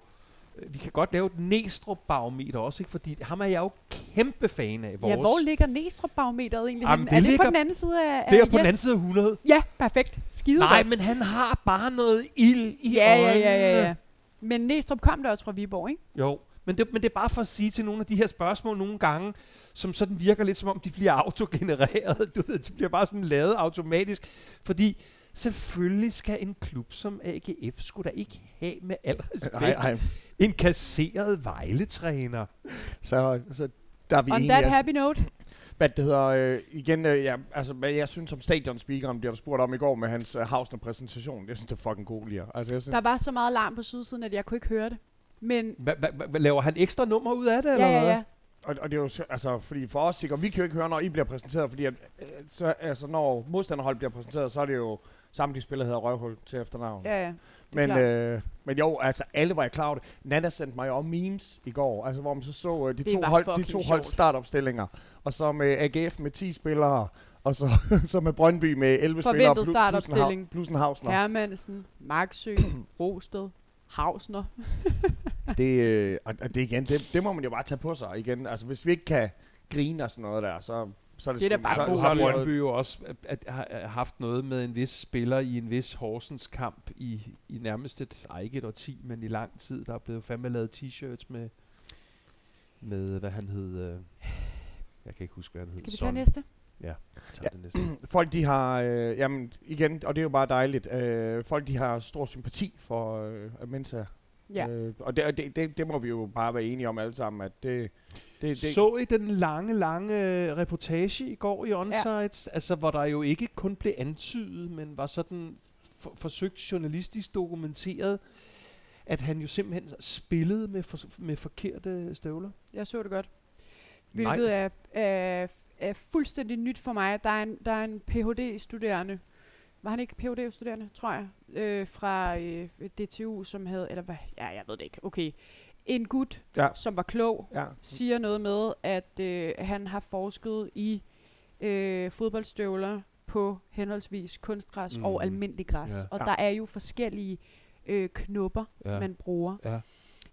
vi kan godt lave et Næstrup-barometer også, ikke? Fordi ham er jeg jo kæmpe fan af. Vores. Ja, hvor ligger Næstrup-barometeret egentlig Jamen, det Er det ligger- på den anden side af, af det er på yes? den anden side af 100. Ja, perfekt. Skide Nej, godt. men han har bare noget ild i ja, ja, øjnene. ja, ja, ja. Men Næstrup kom der også fra Viborg, ikke? Jo, men det, men det er bare for at sige til nogle af de her spørgsmål nogle gange, som sådan virker lidt som om, de bliver autogenereret. Du ved, de bliver bare sådan lavet automatisk. Fordi selvfølgelig skal en klub som AGF skulle da ikke have med al respekt Ej, ej. En kasseret vejletræner. Så, så der er vi On enige. that happy note. Hvad det hedder, øh, igen, øh, ja, altså, hvad jeg synes som stadionspeakeren, bliver der spurgt om i går med hans øh, Hausner-præsentation. Jeg synes, det er fucking god lige. Altså, jeg synes, Der var så meget larm på sydsiden, at jeg kunne ikke høre det. Men Hva, hva, hva, laver han ekstra nummer ud af det? eller ja, ja, hvad? ja. og, og det er jo, så- altså, fordi for os, sikkert, vi kan jo ikke høre, når I bliver præsenteret, fordi at, øh, så, altså, når modstanderhold bliver præsenteret, så er det jo samtlige spillere hedder Røvhul til efternavn. ja, ja. Men, klart. øh, men jo, altså alle var jeg klar over det. Nana sendte mig jo memes i går, altså hvor man så så øh, de to hold, de to hold startopstillinger, og så med AGF med 10 spillere, og så, så med Brøndby med 11 spillere. Forventet startopstilling. Plus en Hausner. Hermansen, Marksø, Rosted, Hausner. Det, øh, og det igen, det, det må man jo bare tage på sig igen. Altså hvis vi ikke kan grine og sådan noget der, så, så er det, Det er da bare så, god så, er har Brøndby jo også at, at, har har haft noget med en vis spiller i en vis Horsens kamp i, i nærmest et, ej ikke et årti, men i lang tid. Der er blevet fandme lavet t-shirts med, med hvad han hed. Øh, jeg kan ikke huske, hvad han hed. Skal vi tage næste? Ja, Ja. det næste. folk de har, øh, jamen igen, og det er jo bare dejligt, øh, folk de har stor sympati for øh, Mensa. Ja. Øh, og det, det, det, det må vi jo bare være enige om alle sammen, at det, det, det Så I den lange, lange øh, reportage i går i Onsides, ja. altså hvor der jo ikke kun blev antydet, men var sådan for, forsøgt journalistisk dokumenteret, at han jo simpelthen spillede med, for, med forkerte støvler. Jeg så det godt. Hvilket er, er, er fuldstændig nyt for mig. Der er en, der er en Ph.D.-studerende, var han ikke Ph.D.-studerende, tror jeg, øh, fra øh, DTU, som havde, eller hvad, ja, jeg ved det ikke, okay. En gut, Ja. som var klog, ja, siger noget med, at øh, han har forsket i øh, fodboldstøvler på henholdsvis kunstgræs mm. og almindelig græs. Ja. Og Ja. der er jo forskellige øh, knopper, Ja. man bruger. Ja.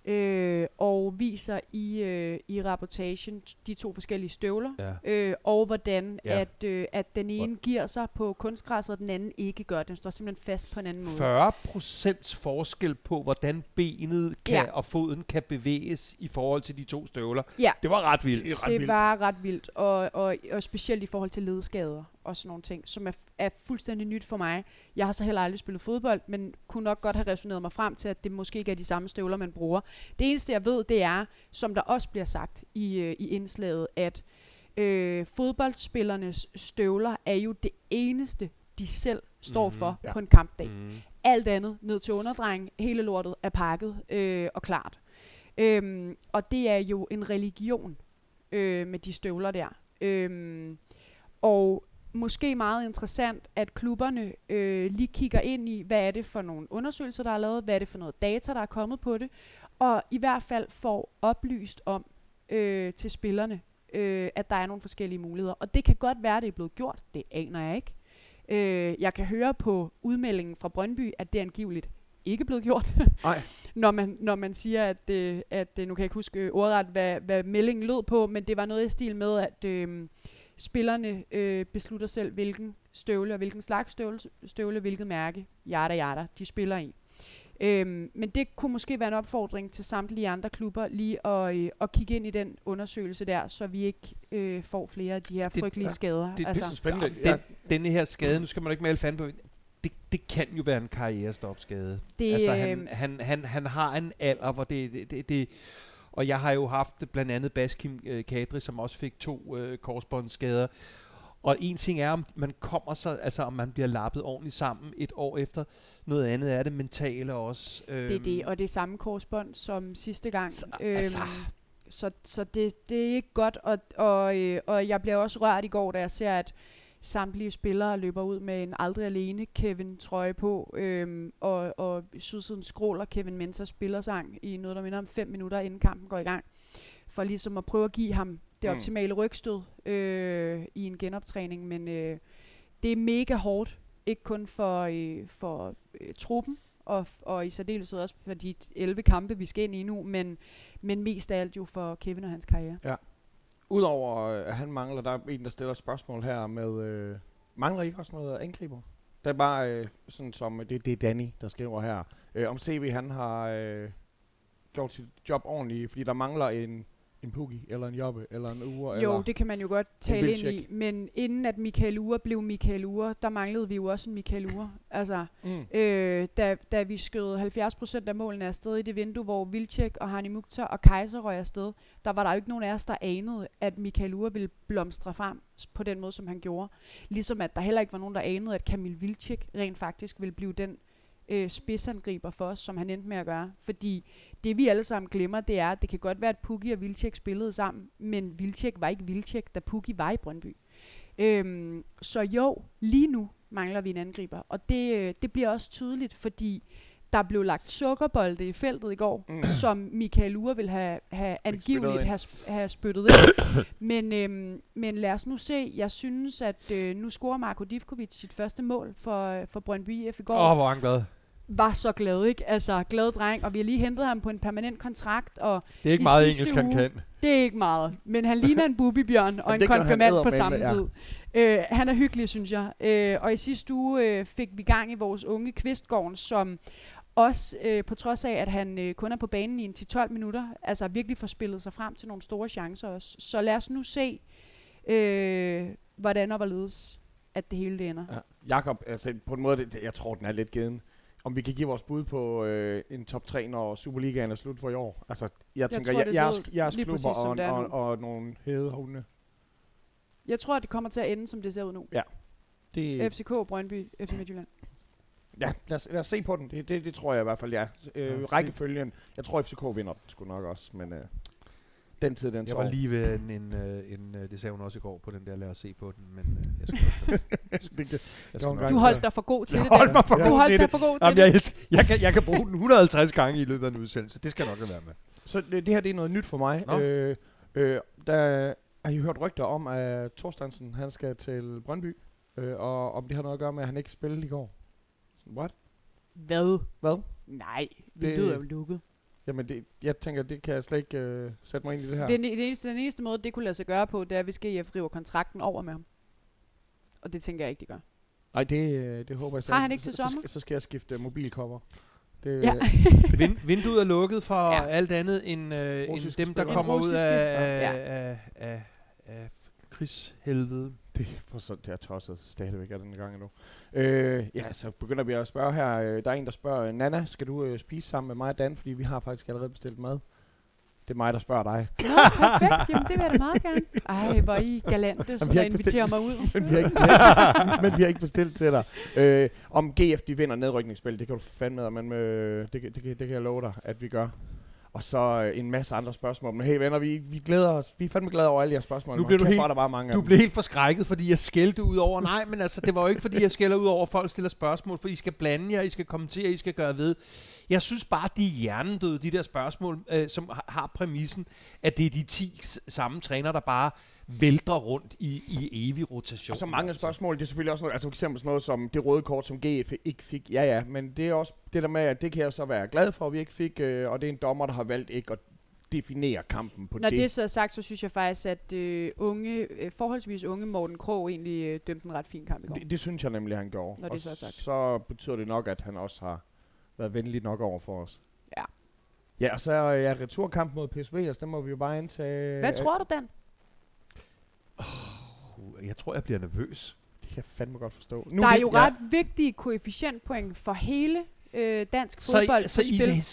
Øh, og viser i, øh, i rapportagen de to forskellige støvler, Ja. øh, og hvordan Ja. at, øh, at den ene giver sig på kunstgræs, og den anden ikke gør. Den står simpelthen fast på en anden måde. 40 procents forskel på, hvordan benet kan, Ja. og foden kan bevæges i forhold til de to støvler. Ja. Det var ret vildt. Det er ret det vildt. var ret vildt, og, og, og specielt i forhold til ledskader og sådan nogle ting, som er, er fuldstændig nyt for mig. Jeg har så heller aldrig spillet fodbold, men kunne nok godt have resoneret mig frem til, at det måske ikke er de samme støvler, man bruger. Det eneste, jeg ved, det er, som der også bliver sagt i, øh, i indslaget, at øh, fodboldspillernes støvler er jo det eneste, de selv står Mhm, for ja. på en kampdag. Mm. Alt andet ned til underdreng, hele lortet er pakket øh, og klart. Øhm, og det er jo en religion øh, med de støvler der. Øhm, og måske meget interessant, at klubberne øh, lige kigger ind i, hvad er det for nogle undersøgelser, der er lavet, hvad er det for noget data, der er kommet på det, og i hvert fald får oplyst om øh, til spillerne, øh, at der er nogle forskellige muligheder. Og det kan godt være, at det er blevet gjort, det aner jeg ikke. Øh, jeg kan høre på udmeldingen fra Brøndby, at det er angiveligt ikke blevet gjort. Nej. når, man, når man siger, at, øh, at øh, nu kan jeg ikke huske øh, ordret, hvad, hvad meldingen lød på, men det var noget i stil med, at øh, spillerne øh, beslutter selv, hvilken støvle og hvilken slags støvle, støvle hvilket mærke, yada yada, de spiller i. Øhm, men det kunne måske være en opfordring til samtlige andre klubber lige at, øh, at kigge ind i den undersøgelse der, så vi ikke øh, får flere af de her Det- frygtelige ja, skader. Det, det er altså, så spændende. Den, Ja, Denne her skade, nu skal man ikke male fanden på, det, det kan jo være en karrierestopskade. det, altså, han, han, han, han har en alder, hvor det, det, det, det og jeg har jo haft blandt andet Baskim øh, Kadri, som også fik to øh, korsbåndsskader. Og en ting er, om man kommer så, altså om man bliver lappet ordentligt sammen et år efter. Noget andet er det mentale også. Øhm, Det er det, og det er samme korsbånd som sidste gang. Så, Øhm, altså- så så det, det er ikke godt, og, og, øh, og jeg bliver også rørt i går, da jeg ser, at samtlige spillere løber ud med en aldrig alene Kevin trøje på, øhm, og, og sydsiden skråler Kevin Mensah spillersang i noget, der minder om fem minutter, inden kampen går i gang, for ligesom at prøve at give ham det Mm. optimale rygstød øh, i en genoptræning, men øh, det er mega hårdt, ikke kun for, øh, for øh, truppen, og, og i særdeleshed også for de 11 kampe, vi skal ind i nu, men, men mest af alt jo for Kevin og hans karriere. Udover øh, at han mangler, der er en, der stiller spørgsmål her med, øh, mangler I ikke også noget angriber? Det er bare øh, sådan som, øh, det, det er Danny, der skriver her, øh, om CV han har øh, gjort sit job ordentligt, fordi der mangler en, en Puggy, eller en Jobbe, eller en Ure, Jo, eller... det kan man jo godt tale ind i, men inden at Michael Ure blev Michael Ure, der manglede vi jo også en Michael Ure. Altså, Mm. øh, da, da vi skød 70% af målene afsted i det vindue, hvor Vilcek og Hani Mukhtar og Kaiser røg afsted, der var der jo ikke nogen af os, der anede, at Michael Ure ville blomstre frem på den måde, som han gjorde. Ligesom at der heller ikke var nogen, der anede, at Kamil Vilcek rent faktisk ville blive den øh, spidsangriber for os, som han endte med at gøre. Fordi det vi alle sammen glemmer, det er, at det kan godt være, at Pukki og Vilcek spillede sammen, men Vilcek var ikke Vilcek, da Pukki var i Brøndby. Øhm, så jo, lige nu mangler vi en angriber, og det, øh, det bliver også tydeligt, fordi der blev lagt sukkerbolde i feltet i går, Mm. som Michael Ure ville have, have angiveligt have, have spyttet ind. men, øhm, men lad os nu se. Jeg synes, at øh, nu scorer Marko Divkovic sit første mål for, for Brøndby IF i går Åh, oh, hvor han glad. var så glad, ikke? Altså, glad dreng, og vi har lige hentet ham på en permanent kontrakt, og Det er ikke I meget sidste engelsk, han uge- kan. det er ikke meget. Men han ligner en bubibjørn og en han konfirmand på samme ja. tid. Øh, han er hyggelig, synes jeg. Øh, og i sidste uge øh, fik vi gang i vores unge Kvistgården, som også øh, på trods af, at han øh, kun er på banen i en 10-12 minutter, altså virkelig får spillet sig frem til nogle store chancer også. Så lad os nu se, øh, hvordan og hvorledes, at det hele det ender. Ja. Jakob, altså på en måde, det, jeg tror, den er lidt given. Om vi kan give vores bud på øh, en top 3, når Superligaen er slut for i år. Altså, jeg, tænker, tror, jeg, jeres, jeres lige klubber og, og, og, og nogle hede hunde. Jeg tror, at det kommer til at ende, som det ser ud nu. Det, FCK, Brøndby, FC Midtjylland. Ja, lad os, lad os se på den. Det, det, det tror jeg i hvert fald, ja. Øh, Ja, rækkefølgen. Jeg tror, FCK vinder den sgu nok også, men øh, den tid, den Jeg var lige ved en, en, øh, en, øh, det sagde hun også i går på den der, lad os se på den, men øh, jeg jeg en nok- gang Du holdt dig for god til Jeg det. holdt Dan. mig for du god holdt til dig det. for god til Jamen, jeg, det. elsker, jeg, kan, jeg kan bruge den 150 gange i løbet af en udsendelse. Det skal jeg nok være med. Så det, det her det er noget nyt for mig. Nå. Øh, øh, der, har I hørt rygter om, at Thorstensen han skal til Brøndby? Øh, og om det har noget at gøre med, at han ikke spillede i går? What? Hvad? Hvad? Nej, Det- vinduet er jo lukket. Jamen, det, jeg tænker, det kan jeg slet ikke øh, sætte mig ind i det her. Det, er den- det eneste, den eneste måde, det kunne lade sig gøre på, det er, hvis GF river kontrakten over med ham. Og det tænker jeg ikke, de gør. Nej, det, øh, det håber jeg slet Har han ikke. til så, så, sommer? skal, så skal jeg skifte mobilcover. Det, Ja. Vind, vinduet er lukket for Ja. alt andet end, øh, end dem, der kommer ud Russiske, af, ja. af, af, af, af krigshelvede. Det er for sådan, det er tosset stadigvæk af den gang endnu. Øh, ja, så begynder vi at spørge her. Øh, Der er en, der spørger, Nana, skal du øh, spise sammen med mig og Dan? Fordi vi har faktisk allerede bestilt mad. Det er mig, der spørger dig. Nå, perfekt. Jamen, det vil jeg da meget gerne. Ej, hvor I galante, vi der inviterer mig ud. men, vi har ikke, men vi har ikke bestilt til dig. Øh, om GF de vinder nedrykningsspil, det kan du fandme men øh, det, det, kan- det kan jeg love dig, at vi gør. Og så øh, en masse andre spørgsmål. Men hey venner, vi, vi glæder os. Vi er fandme glade over alle jeres spørgsmål. Nu bliver du helt- er der bare mange Du blev helt forskrækket, fordi jeg skældte ud over. Nej, men altså, det var jo ikke, fordi jeg skælder ud over, at folk stiller spørgsmål, for I skal blande jer, I skal kommentere, I skal gøre ved. Jeg synes bare, de er hjernedøde, de der spørgsmål, øh, som har, har præmissen, at det er de 10 s- samme træner, der bare vælter rundt i, i evig rotation. Og så mange altså. spørgsmål, det er selvfølgelig også noget, altså for eksempel sådan noget som det røde kort, som GF ikke fik. Ja, ja, men det er også det der med, at det kan jeg så være glad for, at vi ikke fik, øh, og det er en dommer, der har valgt ikke at definere kampen på Når det. det så er sagt, så synes jeg faktisk, at øh, unge, øh, forholdsvis unge Morten Krog egentlig øh, dømte en ret fin kamp i går. det, det synes jeg nemlig, han gjorde. Når det og så er sagt. så betyder det nok, at han også har været venlig nok over for os. Ja. Ja, og så er ja, returkamp mod PSV, altså den må vi jo bare indtage. Hvad tror du, Dan? Uh, Jeg tror, jeg bliver nervøs. Det kan jeg fandme godt forstå. Nu Der er jo ja, ret vigtige koefficientpoint for hele øh, dansk Så, fodbold I, så.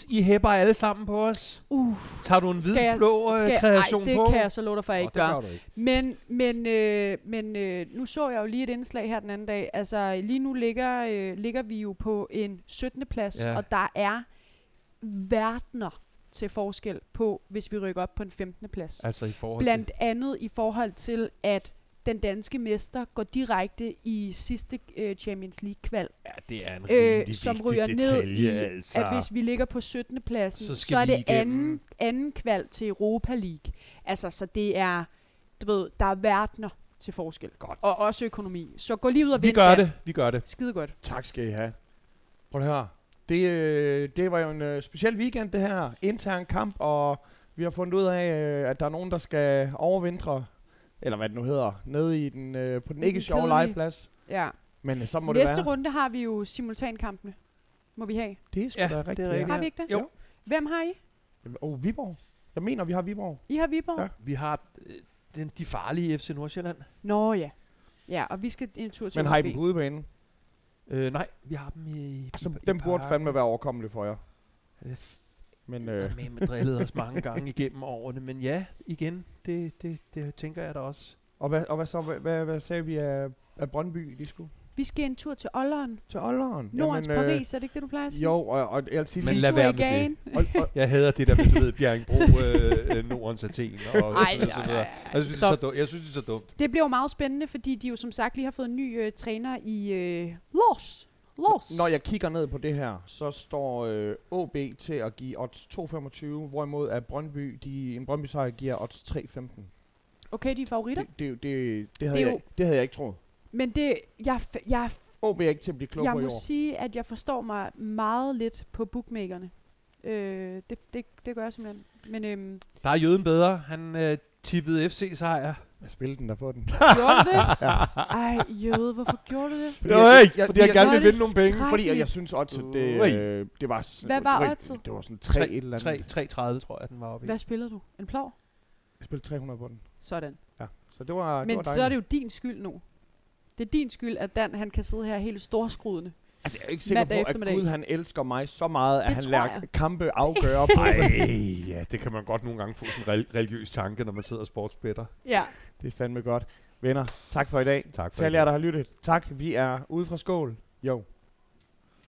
I, I hæpper alle sammen på os? Uh, Tager du en jeg, hvid-blå øh, kreation ej, det på? kan jeg så love dig for, at jeg ikke det gør. ikke. Men, men, øh, men øh, nu så jeg jo lige et indslag her den anden dag. Altså lige nu ligger, øh, ligger vi jo på en 17. plads, Ja. og der er verdener til forskel på, hvis vi rykker op på en 15. plads. Altså i forhold Blandt andet i forhold til, at den danske mester går direkte i sidste øh, Champions League-kval, til... Ja, det er en øh, som ryger detalje, ned i, altså. at hvis vi ligger på 17. pladsen, Så så, er vi det anden, anden kval til Europa League. Altså, så det er, du ved, der er verdener til forskel. Godt. Og også økonomi. Så gå lige ud og Vi vind gør Dan. det, vi gør det. Skide godt. Tak skal I have. Prøv at høre. Det, øh, det var jo en øh, speciel weekend, det her. Intern kamp, og vi har fundet ud af, øh, at der er nogen, der skal overvintre, eller hvad det nu hedder, nede i den, øh, på den ikke sjove kedelige- legeplads. Ja. Men øh, så må Næste det være. runde har vi jo simultankampene. Må vi have. Det er sgu Ja, da det er rigtigt. rigtigt. Har vi ikke det? Jo. Hvem har I? Åh, oh, Viborg. Jeg mener, vi har Viborg. I har Viborg? Ja. Ja. Vi har øh, den, de farlige FC Nordsjælland. Nå ja. Ja, og vi skal en tur til Men har I dem på udebane? Øh, nej, vi har dem i... Altså, i, dem i burde fandme være overkommelige for jer. Øh, Men Øh. øh, Med, med drillet os mange gange igennem årene. Men ja, igen, det, det, det tænker jeg da også. og, hvad, og hvad så? Hvad, hvad, hvad sagde vi af, af Brøndby, de skulle? Vi skal en tur til Olderen. Til Olderen. Nordens Jamen, Paris, er det ikke det, du plejer at sige? Jo, og, og jeg vil sige, Men lad tur være med det. Og, og, Jeg hader det der med, du ved, Bjerringbro, øh, øh, Nordens Athen og Ej, så videre, så videre. ej, ej, Jeg synes, det er så stop. dumt. Jeg synes, det er så dumt. Det bliver jo meget spændende, fordi de jo som sagt lige har fået en ny øh, træner i øh, Los. Los. Når jeg kigger ned på det her, så står øh, OB til at give odds 2,25, hvorimod at Brøndby, de, en Brøndby sejr giver odds 3,15. Okay, de er favoritter. Det, det, det, det, havde Det jeg, det havde jeg ikke troet. Men det, jeg, jeg, OB er ikke til at blive klog jeg på i må år. sige, at jeg forstår mig meget lidt på bookmakerne. Øh, det, det, det gør jeg simpelthen. Men øhm, Der er jøden bedre. Han øh, tippede FC-sejr. Jeg spillede den der på den. gjorde du det? Ej, jøde, hvorfor gjorde du det? Fordi Det jeg- jeg- ikke, jeg- fordi jeg jeg- gerne vil vinde det nogle penge. Fordi jeg, jeg synes odds, det, Ui. øh, det var... s- Hvad var det oddset? Det var sådan 3 et eller andet. 3, 3,30 tror jeg, den var oppe i. Hvad spillede du? En plov? Jeg spillede 300 på den. Sådan. Ja. Så det var, det Men var så er det jo din skyld nu. Det er din skyld, at Dan han kan sidde her helt storskrudende. Altså, jeg er ikke sikker på, at. Gud han elsker mig så meget, at Det han lader jeg. kampe afgøre på. Ej, ja, det kan man godt nogle gange få sådan en rel- religiøs tanke, når man sidder og sportsbetter. Ja. Det er fandme godt. Venner, tak for i dag. Tak for Til alle jer, der har lyttet. Tak, vi er ude fra skål. Jo.